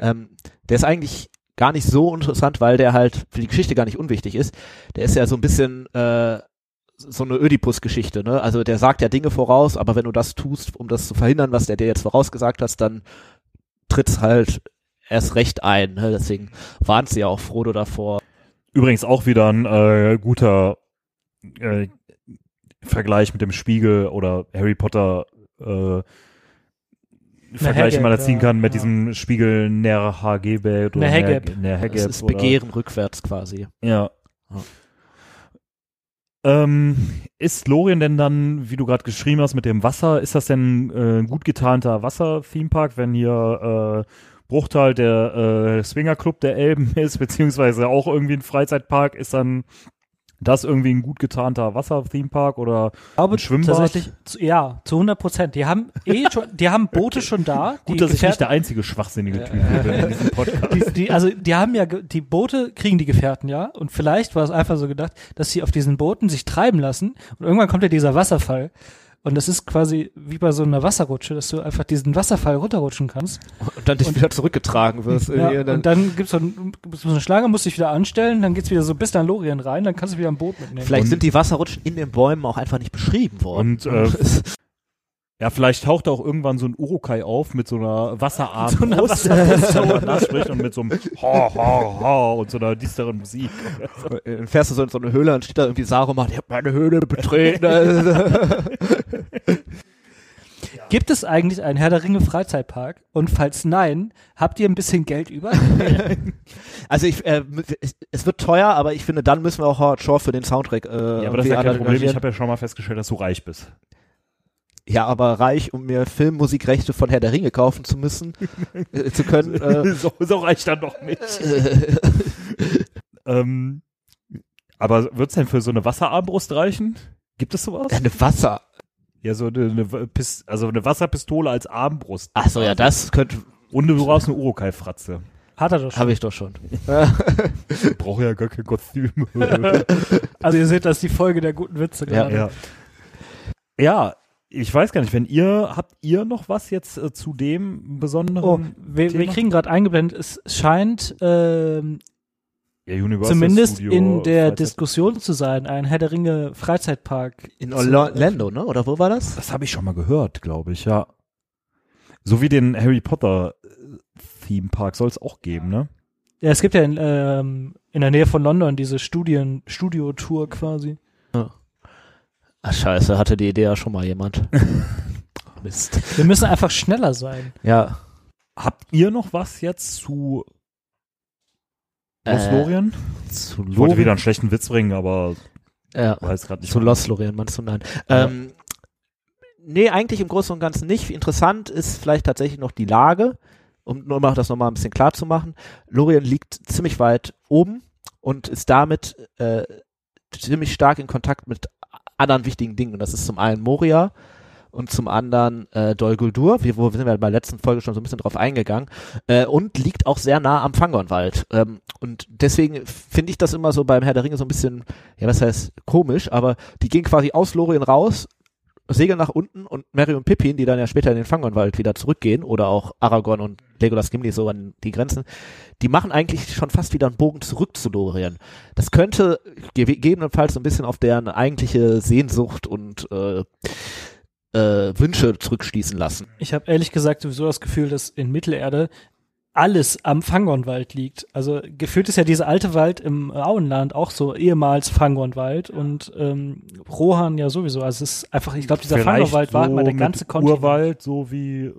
Speaker 3: Ähm, der ist eigentlich gar nicht so interessant, weil der halt für die Geschichte gar nicht unwichtig ist. Der ist ja so ein bisschen äh, so eine Ödipus-Geschichte, ne? Also der sagt ja Dinge voraus, aber wenn du das tust, um das zu verhindern, was der dir jetzt vorausgesagt hast, dann tritt's halt erst recht ein. Ne? Deswegen warnt sie ja auch Frodo davor.
Speaker 4: Übrigens auch wieder ein äh, guter äh, Vergleich mit dem Spiegel oder Harry Potter äh, Vergleich, den man da ziehen
Speaker 5: ja,
Speaker 4: kann mit
Speaker 5: ja.
Speaker 4: diesem Spiegel Ner Hagebet oder
Speaker 5: Ner
Speaker 3: Das ist Begehren rückwärts quasi.
Speaker 4: Ja.
Speaker 3: Ja.
Speaker 4: Ähm, ist Lorien denn dann, wie du gerade geschrieben hast, mit dem Wasser, ist das denn äh, ein gut getarnter Wasser-Themepark, wenn hier äh, Bruchtal der äh, Swingerclub der Elben ist, beziehungsweise auch irgendwie ein Freizeitpark, ist dann das irgendwie ein gut getarnter Wasser-Themepark oder
Speaker 5: glaube
Speaker 4: Ein Schwimmbad?
Speaker 5: tatsächlich, ja, zu 100 Prozent. Die haben eh schon, die haben Boote schon da. Die
Speaker 4: gut, dass ich nicht der einzige schwachsinnige Typ bin in diesem Podcast.
Speaker 5: die, die, also die haben ja, die Boote kriegen die Gefährten, ja. Und vielleicht war es einfach so gedacht, dass sie auf diesen Booten sich treiben lassen und irgendwann kommt ja dieser Wasserfall. Und das ist quasi wie bei so einer Wasserrutsche, dass du einfach diesen Wasserfall runterrutschen kannst.
Speaker 3: Und dann dich wieder zurückgetragen wirst.
Speaker 5: Ja,
Speaker 3: und dann-
Speaker 5: und dann gibt's so, ein, gibt's so eine Schlange, musst dich wieder anstellen, dann geht's wieder so bis nach Lorien rein, dann kannst du wieder ein Boot mitnehmen.
Speaker 3: Vielleicht
Speaker 4: Und-
Speaker 3: sind die Wasserrutschen in den Bäumen auch einfach nicht beschrieben worden.
Speaker 4: Und äh, ja, vielleicht taucht auch irgendwann so ein Urukai auf mit so einer Wasserarm,
Speaker 5: So einer
Speaker 4: der nachspricht und mit so einem ha, ha, ha und so einer düsteren Musik.
Speaker 3: Dann fährst du so in so eine Höhle und steht da irgendwie Saruman, ich hab meine Höhle betreten.
Speaker 5: Gibt es eigentlich einen Herr der Ringe Freizeitpark? Und falls nein, habt ihr ein bisschen Geld über?
Speaker 3: also ich, äh, es, es wird teuer, aber ich finde, dann müssen wir auch Howard Shore für den Soundtrack äh,
Speaker 4: Ja, aber das ist ja kein Problem. Ich habe ja schon mal festgestellt, dass du reich bist.
Speaker 3: Ja, aber reich, um mir Filmmusikrechte von Herr der Ringe kaufen zu müssen, äh, zu können. Äh,
Speaker 4: so, so reicht dann doch nicht. ähm, aber wird's denn für so eine Wasserarmbrust reichen? Gibt es sowas?
Speaker 3: eine Wasser.
Speaker 4: Ja, so eine, eine also eine Wasserpistole als Armbrust.
Speaker 3: Ach so, ja, das könnte,
Speaker 4: Und du brauchst eine Urukai-Fratze.
Speaker 5: Hat er doch schon.
Speaker 3: habe ich doch schon.
Speaker 4: Brauche ja gar kein Kostüm.
Speaker 5: Also ihr seht, das ist die Folge der guten Witze
Speaker 3: Ja.
Speaker 5: gerade.
Speaker 4: ja. ja, ich weiß gar nicht, wenn ihr, habt ihr noch was jetzt äh, zu dem besonderen
Speaker 5: Oh, wir, wir kriegen gerade eingeblendet, es scheint ähm,
Speaker 4: ja,
Speaker 5: zumindest
Speaker 4: Studio
Speaker 5: in der
Speaker 4: Freizeit-
Speaker 5: Diskussion zu sein, ein Herr der Ringe Freizeitpark.
Speaker 3: In Orlando, ne? Oder wo war das?
Speaker 4: Das habe ich schon mal gehört, glaube ich, ja. So wie den Harry Potter äh, Theme Park soll es auch geben, ne?
Speaker 5: Ja, es gibt ja in, ähm, in der Nähe von London diese Studien, Studio-Tour quasi.
Speaker 3: Ach scheiße, hatte die Idee ja schon mal jemand. Mist.
Speaker 5: Wir müssen einfach schneller sein.
Speaker 3: Ja.
Speaker 4: Habt ihr noch was jetzt zu Los
Speaker 3: Äh,
Speaker 4: Lorien?
Speaker 3: Zu
Speaker 4: Ich wollte wieder
Speaker 3: Lorien.
Speaker 4: einen schlechten Witz bringen, aber
Speaker 3: Ja.
Speaker 4: weiß gerade nicht.
Speaker 3: Zu Lost Lorien, meinst du nein?
Speaker 4: Ja.
Speaker 3: Ähm, nee, eigentlich im Großen und Ganzen nicht. Interessant ist vielleicht tatsächlich noch die Lage, um nur mal das nochmal ein bisschen klar zu machen. Lorien liegt ziemlich weit oben und ist damit äh, ziemlich stark in Kontakt mit anderen wichtigen Dingen. Und das ist zum einen Moria und zum anderen äh, Dol Guldur, wie, wo sind wir bei der letzten Folge schon so ein bisschen drauf eingegangen, äh, und liegt auch sehr nah am Fangornwald. Ähm, und deswegen finde ich das immer so beim Herr der Ringe so ein bisschen, ja, was heißt komisch, aber die gehen quasi aus Lorien raus, segeln nach unten und Merry und Pippin, die dann ja später in den Fangornwald wieder zurückgehen, oder auch Aragorn und Legolas Gimli so an die Grenzen, die machen eigentlich schon fast wieder einen Bogen zurück zu Lorien. Das könnte ge gegebenenfalls so ein bisschen auf deren eigentliche Sehnsucht und äh, äh, Wünsche zurückschließen lassen.
Speaker 5: Ich habe ehrlich gesagt sowieso das Gefühl, dass in Mittelerde alles am Fangornwald liegt. Also gefühlt ist ja dieser alte Wald im Auenland auch so ehemals Fangornwald und ähm, Rohan ja sowieso. Also es ist einfach, ich glaube, dieser
Speaker 4: Vielleicht
Speaker 5: Fangornwald war
Speaker 4: so
Speaker 5: mal der
Speaker 4: mit
Speaker 5: ganze Kontinent.
Speaker 4: Urwald, so wie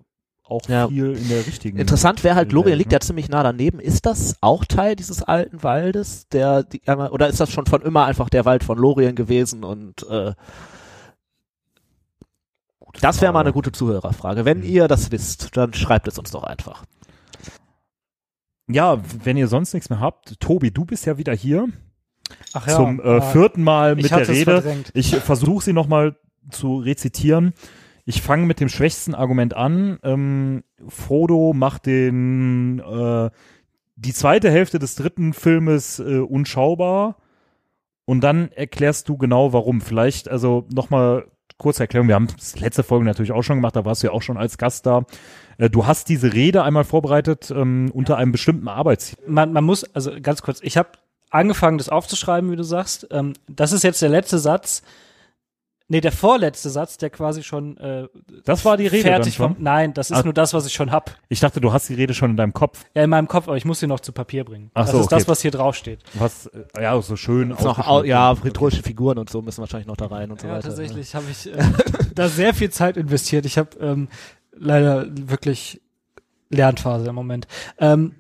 Speaker 4: auch
Speaker 3: Ja.
Speaker 4: viel in der richtigen.
Speaker 3: Interessant wäre halt, Lorien liegt
Speaker 4: ne?
Speaker 3: ja ziemlich nah daneben. Ist das auch Teil dieses alten Waldes, der die, oder ist das schon von immer einfach der Wald von Lorien gewesen und äh, das wäre mal eine gute Zuhörerfrage. Wenn
Speaker 4: Hm.
Speaker 3: ihr das wisst, dann schreibt es uns doch einfach.
Speaker 4: Ja, wenn ihr sonst nichts mehr habt, Tobi, du bist ja wieder hier.
Speaker 5: Ach
Speaker 4: zum äh,
Speaker 5: ah,
Speaker 4: vierten Mal mit der Rede.
Speaker 5: verdrängt.
Speaker 4: Ich versuche sie nochmal zu rezitieren. Ich fange mit dem schwächsten Argument an. Ähm, Frodo macht den äh, die zweite Hälfte des dritten Filmes äh, unschaubar und dann erklärst du genau warum. Vielleicht also nochmal kurze Erklärung. Wir haben das letzte Folge natürlich auch schon gemacht, da warst du ja auch schon als Gast da. Äh, du hast diese Rede einmal vorbereitet ähm, unter einem bestimmten Arbeitsziel.
Speaker 5: man, man muss, also ganz kurz, ich habe angefangen, das aufzuschreiben, wie du sagst. Ähm, das ist jetzt der letzte Satz. Nee, der vorletzte Satz, der quasi schon äh,
Speaker 4: Das war die Rede
Speaker 5: fertig
Speaker 4: dann schon?
Speaker 5: vom. Nein, das ist
Speaker 4: Ah.
Speaker 5: nur das, was ich schon hab.
Speaker 4: Ich dachte, du hast die Rede schon in deinem Kopf.
Speaker 5: Ja, in meinem Kopf, aber ich muss sie noch zu Papier bringen.
Speaker 4: Ach
Speaker 5: das
Speaker 4: so,
Speaker 5: ist das,
Speaker 4: okay.
Speaker 5: was hier draufsteht.
Speaker 4: Was äh, ja so schön
Speaker 3: Ist noch, au- ja, rhetorische Figuren und so müssen wahrscheinlich noch da rein und so
Speaker 5: Ja,
Speaker 3: weiter.
Speaker 5: tatsächlich habe ich äh, da sehr viel Zeit investiert. Ich habe ähm, leider wirklich Lernphase im Moment. Ähm,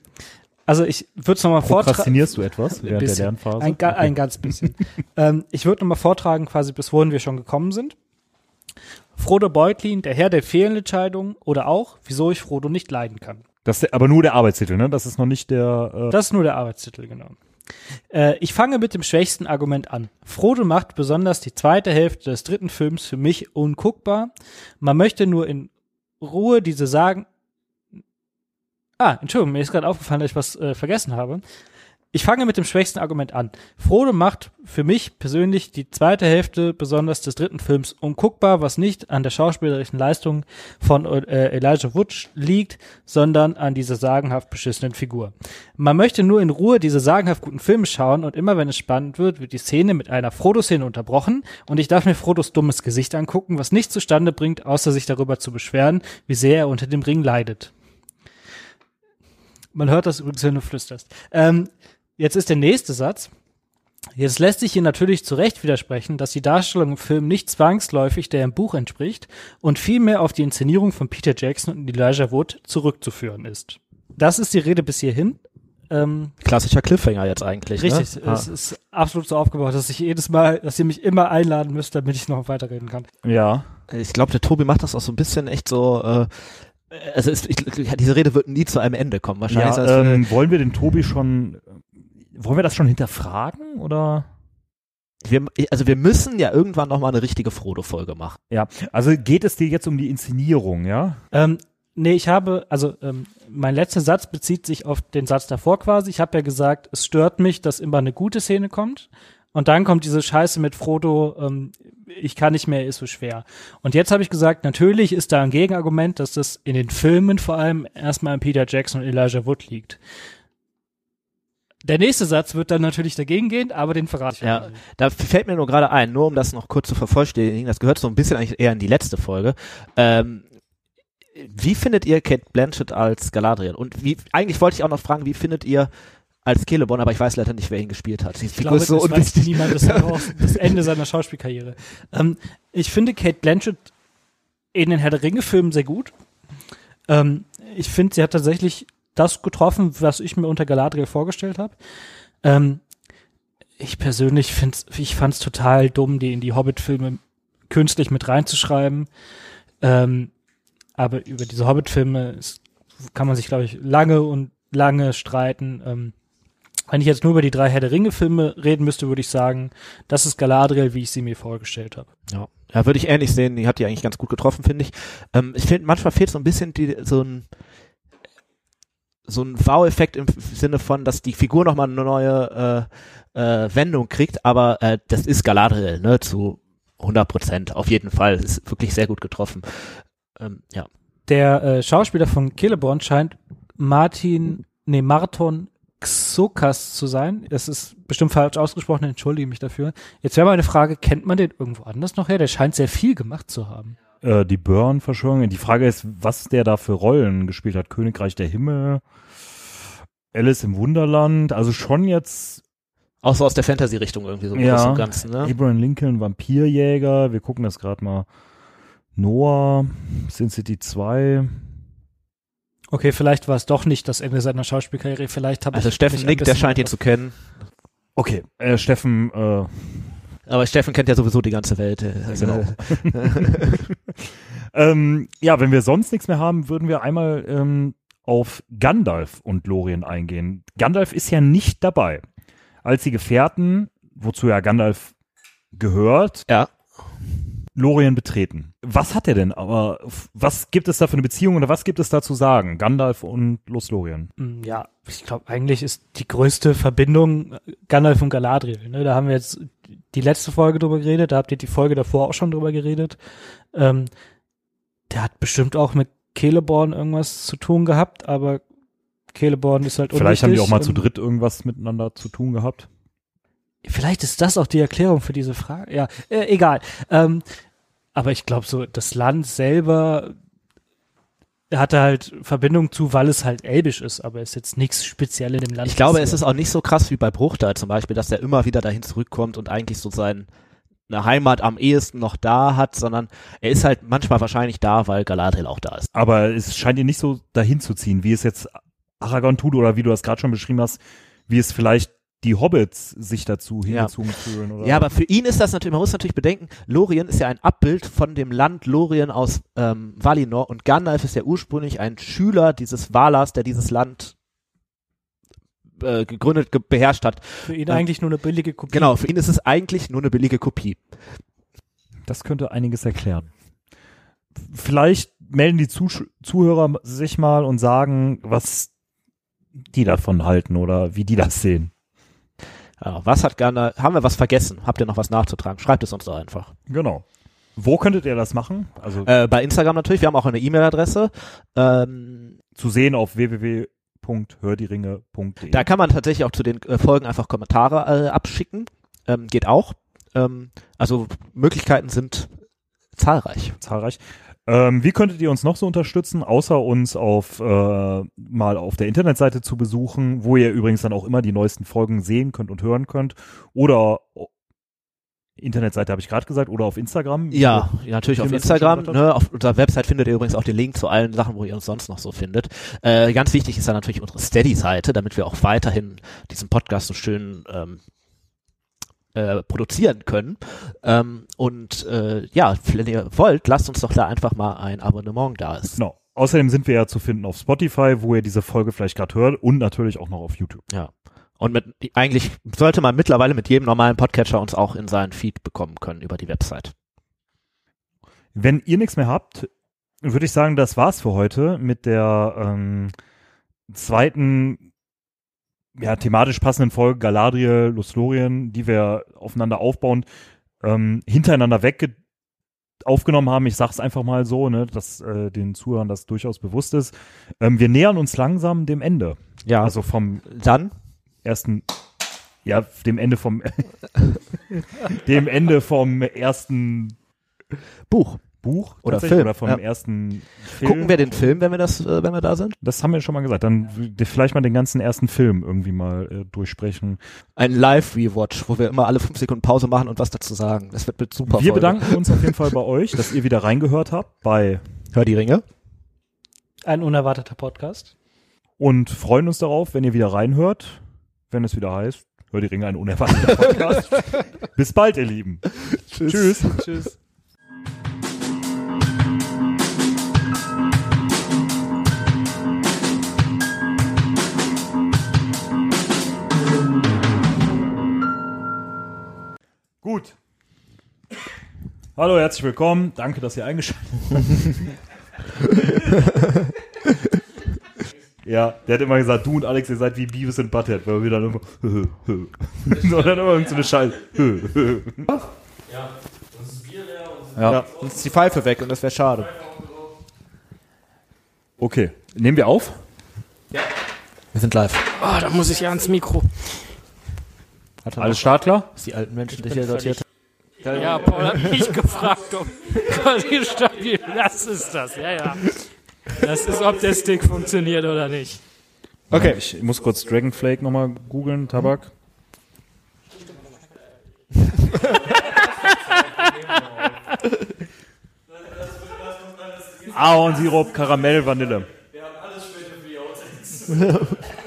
Speaker 5: also ich würde es nochmal vortragen.
Speaker 4: Prokrastinierst du etwas während der
Speaker 5: bisschen.
Speaker 4: Lernphase?
Speaker 5: Ein, ga,
Speaker 4: Okay.
Speaker 5: ein ganz bisschen. ähm, ich würde nochmal vortragen, quasi bis wohin wir schon gekommen sind. Frodo Beutlin, der Herr der Fehlentscheidungen oder auch, wieso ich Frodo nicht leiden kann.
Speaker 4: Das ist der, aber nur der Arbeitstitel, ne? Das ist noch nicht der. Äh,
Speaker 5: Das ist nur der Arbeitstitel, genau. Äh, ich fange mit dem schwächsten Argument an. Frodo macht besonders die zweite Hälfte des dritten Films für mich unguckbar. Man möchte nur in Ruhe diese Sagen. Ah, Entschuldigung, mir ist gerade aufgefallen, dass ich was äh, vergessen habe. Ich fange mit dem schwächsten Argument an. Frodo macht für mich persönlich die zweite Hälfte besonders des dritten Films unguckbar, was nicht an der schauspielerischen Leistung von äh, Elijah Wood liegt, sondern an dieser sagenhaft beschissenen Figur. Man möchte nur in Ruhe diese sagenhaft guten Filme schauen und immer wenn es spannend wird, wird die Szene mit einer Frodo-Szene unterbrochen und ich darf mir Frodos dummes Gesicht angucken, was nichts zustande bringt, außer sich darüber zu beschweren, wie sehr er unter dem Ring leidet. Man hört das übrigens, wenn du flüsterst. Ähm, jetzt ist der nächste Satz. Jetzt lässt sich hier natürlich zu Recht widersprechen, dass die Darstellung im Film nicht zwangsläufig der im Buch entspricht und vielmehr auf die Inszenierung von Peter Jackson und Elijah Wood zurückzuführen ist. Das ist die Rede bis hierhin. Ähm,
Speaker 3: Klassischer Cliffhanger jetzt eigentlich.
Speaker 5: richtig,
Speaker 3: Ne?
Speaker 5: es ist absolut so aufgebaut, dass ich jedes Mal, dass ihr mich immer einladen müsst, damit ich noch weiterreden kann.
Speaker 4: ja.
Speaker 3: Ich glaube, der Tobi macht das auch so ein bisschen echt so. Äh, also ist, ich, diese Rede wird nie zu einem Ende kommen. Wahrscheinlich.
Speaker 4: ja
Speaker 3: ist das, äh,
Speaker 4: ähm, wollen wir den Tobi schon. Wollen wir das schon hinterfragen oder?
Speaker 3: wir, also wir müssen ja irgendwann noch mal eine richtige Frodo-Folge machen.
Speaker 4: Ja. Also geht es dir jetzt um die Inszenierung, ja?
Speaker 5: Ähm, nee, ich habe, also ähm, mein letzter Satz bezieht sich auf den Satz davor quasi. Ich habe ja gesagt, es stört mich, dass immer eine gute Szene kommt. Und dann kommt diese Scheiße mit Frodo, ähm, ich kann nicht mehr, ist so schwer. Und jetzt habe ich gesagt, natürlich ist da ein Gegenargument, dass das in den Filmen vor allem erstmal an Peter Jackson und Elijah Wood liegt. Der nächste Satz wird dann natürlich dagegen gehen, aber den verrate ich
Speaker 3: Ja. Da fällt mir nur gerade ein, nur um das noch kurz zu vervollständigen, das gehört so ein bisschen eigentlich eher in die letzte Folge. Ähm, wie findet ihr Kate Blanchett als Galadriel? Und wie, eigentlich wollte ich auch noch fragen, wie findet ihr als Celeborn, aber ich weiß leider nicht, wer ihn gespielt hat. Die
Speaker 5: Ich
Speaker 3: Figur
Speaker 5: glaube,
Speaker 3: ist so
Speaker 5: das weiß niemand, das das Ende seiner Schauspielkarriere. Ähm, ich finde Kate Blanchett in den Herr der Ringe-Filmen sehr gut. Ähm, ich finde, sie hat tatsächlich das getroffen, was ich mir unter Galadriel vorgestellt habe. Ähm, ich persönlich find's, ich fand es total dumm, die in die Hobbit-Filme künstlich mit reinzuschreiben. Ähm, aber über diese Hobbit-Filme kann man sich, glaube ich, lange und lange streiten. Ähm, wenn ich jetzt nur über die drei Herr der Ringe-Filme reden müsste, würde ich sagen, das ist Galadriel, wie ich sie mir vorgestellt habe.
Speaker 3: Ja, ja würde ich ähnlich sehen. Die hat die eigentlich ganz gut getroffen, finde ich. Ähm, ich finde, manchmal fehlt so ein bisschen die, so ein so ein Wow-Effekt im Sinne von, dass die Figur nochmal eine neue äh, äh, Wendung kriegt, aber äh, das ist Galadriel, ne, zu 100 Prozent, auf jeden Fall. Ist wirklich sehr gut getroffen. Ähm, ja.
Speaker 5: Der äh, Schauspieler von Celeborn scheint Martin, nee, Marton Xokas zu sein. Das ist bestimmt falsch ausgesprochen, entschuldige mich dafür. Jetzt wäre meine Frage, kennt man den irgendwo anders noch her? Der scheint sehr viel gemacht zu haben.
Speaker 4: Äh, die Burn-Verschwörung. Die Frage ist, was der da für Rollen gespielt hat. Königreich der Himmel, Alice im Wunderland. Also schon jetzt
Speaker 3: Auch so aus der Fantasy-Richtung irgendwie so im
Speaker 4: Ja.
Speaker 3: Großen und Ganzen, ne?
Speaker 4: Abraham Lincoln, Vampirjäger. Wir gucken das gerade mal. Noah, Sin City 2.
Speaker 5: Okay, vielleicht war es doch nicht das Ende seiner Schauspielkarriere. Vielleicht habe
Speaker 3: Also
Speaker 5: ich
Speaker 3: Steffen Nick, der scheint ihn zu kennen.
Speaker 4: Okay, äh, Steffen, äh,
Speaker 3: Aber Steffen kennt ja sowieso die ganze Welt. Also,
Speaker 4: Genau. ähm, ja, wenn wir sonst nichts mehr haben, würden wir einmal ähm, auf Gandalf und Lorien eingehen. Gandalf ist ja nicht dabei. Als die Gefährten wozu ja Gandalf gehört,
Speaker 3: Ja.
Speaker 4: Lorien betreten. Was hat er denn? Aber was gibt es da für eine Beziehung oder was gibt es da zu sagen? Gandalf und Lothlorien.
Speaker 5: Mm, Ja, ich glaube, eigentlich ist die größte Verbindung äh, Gandalf und Galadriel. Ne? Da haben wir jetzt die letzte Folge drüber geredet, da habt ihr die Folge davor auch schon drüber geredet. Ähm, der hat bestimmt auch mit Celeborn irgendwas zu tun gehabt, aber Celeborn ist halt
Speaker 4: Vielleicht haben die auch mal zu dritt irgendwas miteinander zu tun gehabt.
Speaker 5: Vielleicht ist das auch die Erklärung für diese Frage. Ja, äh, egal. Ähm, aber ich glaube, so das Land selber hatte halt Verbindung zu, weil es halt elbisch ist, aber ist jetzt nichts speziell in dem Land.
Speaker 3: Ich glaube, es ist auch nicht so krass wie bei Bruchteil zum Beispiel, dass er immer wieder dahin zurückkommt und eigentlich so sein eine Heimat am ehesten noch da hat, sondern er ist halt manchmal wahrscheinlich da, weil Galadriel auch da ist.
Speaker 4: Aber es scheint ihn nicht so dahin zu ziehen, wie es jetzt Aragorn tut oder wie du das gerade schon beschrieben hast, wie es vielleicht die Hobbits sich dazu
Speaker 3: Ja.
Speaker 4: hingezogen fühlen. Oder?
Speaker 3: Ja, aber für ihn ist das natürlich, man muss natürlich bedenken, Lorien ist ja ein Abbild von dem Land Lorien aus ähm, Valinor und Gandalf ist ja ursprünglich ein Schüler dieses Valars, der dieses Land äh, gegründet, ge beherrscht hat.
Speaker 5: für ihn
Speaker 3: Ja.
Speaker 5: eigentlich nur eine billige Kopie.
Speaker 3: Genau, für ihn ist es eigentlich nur eine billige Kopie.
Speaker 4: Das könnte einiges erklären. Vielleicht melden die Zusch Zuhörer sich mal und sagen, was die davon halten oder wie die das sehen.
Speaker 3: Was hat Gandalf, haben wir was vergessen? Habt ihr noch was nachzutragen? Schreibt es uns doch einfach.
Speaker 4: Genau. Wo könntet ihr das machen? Also
Speaker 3: Äh, bei Instagram natürlich, wir haben auch eine E-Mail-Adresse. Ähm,
Speaker 4: zu sehen auf www.hördieringe.de.
Speaker 3: da kann man tatsächlich auch zu den äh, Folgen einfach Kommentare äh, abschicken. Ähm, geht auch. Ähm, also Möglichkeiten sind zahlreich.
Speaker 4: zahlreich. Ähm, wie könntet ihr uns noch so unterstützen, außer uns auf äh, mal auf der Internetseite zu besuchen, wo ihr übrigens dann auch immer die neuesten Folgen sehen könnt und hören könnt? Oder oh, Internetseite habe ich gerade gesagt, oder auf Instagram?
Speaker 3: Ja, ja natürlich auf Instagram. Ne, auf unserer Website findet ihr übrigens auch den Link zu allen Sachen, wo ihr uns sonst noch so findet. Äh, ganz wichtig ist dann natürlich unsere Steady-Seite, damit wir auch weiterhin diesen Podcast so schön ähm, äh, produzieren können. Ähm, und äh, ja, wenn ihr wollt, lasst uns doch da einfach mal ein Abonnement da ist.
Speaker 4: Genau. Außerdem sind wir ja zu finden auf Spotify, wo ihr diese Folge vielleicht gerade hört und natürlich auch noch auf YouTube.
Speaker 3: Ja. Und mit, eigentlich sollte man mittlerweile mit jedem normalen Podcatcher uns auch in seinen Feed bekommen können über die Website.
Speaker 4: Wenn ihr nichts mehr habt, würde ich sagen, das war's für heute mit der ähm, zweiten, ja, thematisch passenden Folge Galadriel, Lothlorien, die wir aufeinander aufbauend ähm, hintereinander weg aufgenommen haben. Ich sag's einfach mal so, ne, dass äh, den Zuhörern das durchaus bewusst ist. Ähm, wir nähern uns langsam dem Ende.
Speaker 3: Ja,
Speaker 4: Also vom
Speaker 3: dann
Speaker 4: ersten, ja, dem Ende vom, dem Ende vom ersten
Speaker 3: Buch.
Speaker 4: Buch
Speaker 3: Oder Film,
Speaker 4: oder vom
Speaker 3: ja.
Speaker 4: ersten Film.
Speaker 3: Gucken wir den Film, wenn wir das, äh, wenn wir da sind?
Speaker 4: Das haben wir schon mal gesagt. Dann w- vielleicht mal den ganzen ersten Film irgendwie mal äh, durchsprechen.
Speaker 3: Ein Live-Rewatch, wo wir immer alle fünf Sekunden Pause machen und was dazu sagen. Das wird mit super
Speaker 4: Wir
Speaker 3: Folge.
Speaker 4: bedanken uns auf jeden Fall bei euch, dass ihr wieder reingehört habt bei
Speaker 3: Hör die Ringe.
Speaker 5: Ein unerwarteter Podcast.
Speaker 4: und freuen uns darauf, wenn ihr wieder reinhört, wenn es wieder heißt, hör die Ringe ein unerwarteter Podcast. Bis bald, ihr Lieben. Tschüss.
Speaker 5: Tschüss.
Speaker 4: Gut. Hallo, herzlich willkommen. Danke, dass ihr eingeschaltet habt. Ja, der hat immer gesagt, du und Alex, ihr seid wie Beavis und Butthead, weil wir dann immer so dann immer irgend so eine Scheiße.
Speaker 3: Ja. Uns ist die Pfeife weg und das wäre schade.
Speaker 4: Okay, nehmen wir auf?
Speaker 3: Wir sind live.
Speaker 1: Oh, da muss ich ja ans Mikro.
Speaker 4: Alles startklar?
Speaker 3: die alten Menschen, die hier sortiert
Speaker 1: Ja, Paul hat mich gefragt, ob quasi stabil. Das ist das, ja, ja. Das ist, ob der Stick funktioniert oder nicht.
Speaker 4: Okay. Ich muss kurz Dragonflake nochmal googeln, Tabak. Ahornsirup, Karamell, Vanille.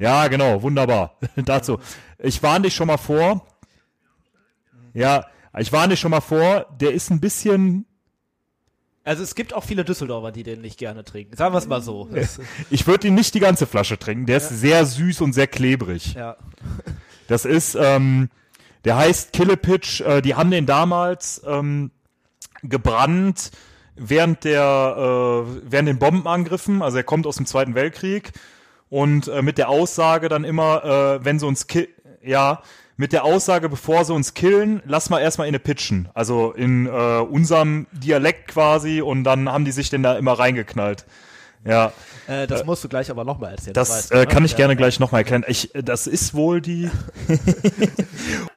Speaker 4: Ja, genau, wunderbar. Dazu. Ich warne dich schon mal vor. Ja, ich warne dich schon mal vor, der ist ein bisschen
Speaker 6: Also es gibt auch viele Düsseldorfer, die den nicht gerne trinken. Sagen wir es mal so.
Speaker 4: Ich würde ihn nicht die ganze Flasche trinken. Der ist sehr süß und sehr klebrig.
Speaker 6: ja.
Speaker 4: Das ist, ähm, der heißt Killepitch. Äh, die haben den damals ähm, gebrannt während der äh, während den Bombenangriffen. Also er kommt aus dem Zweiten Weltkrieg und äh, mit der Aussage dann immer, äh, wenn sie uns ki ja mit der Aussage, bevor sie uns killen, lass mal erstmal in eine pitchen. Also in äh, unserem Dialekt quasi und dann haben die sich denn da immer reingeknallt. Ja,
Speaker 6: Äh, das musst du gleich aber nochmal erzählen.
Speaker 4: das
Speaker 6: weißt
Speaker 4: äh,
Speaker 6: du,
Speaker 4: kann
Speaker 6: ne?
Speaker 4: ich
Speaker 6: Ja.
Speaker 4: gerne gleich nochmal erklären. Ich, äh, das ist wohl die.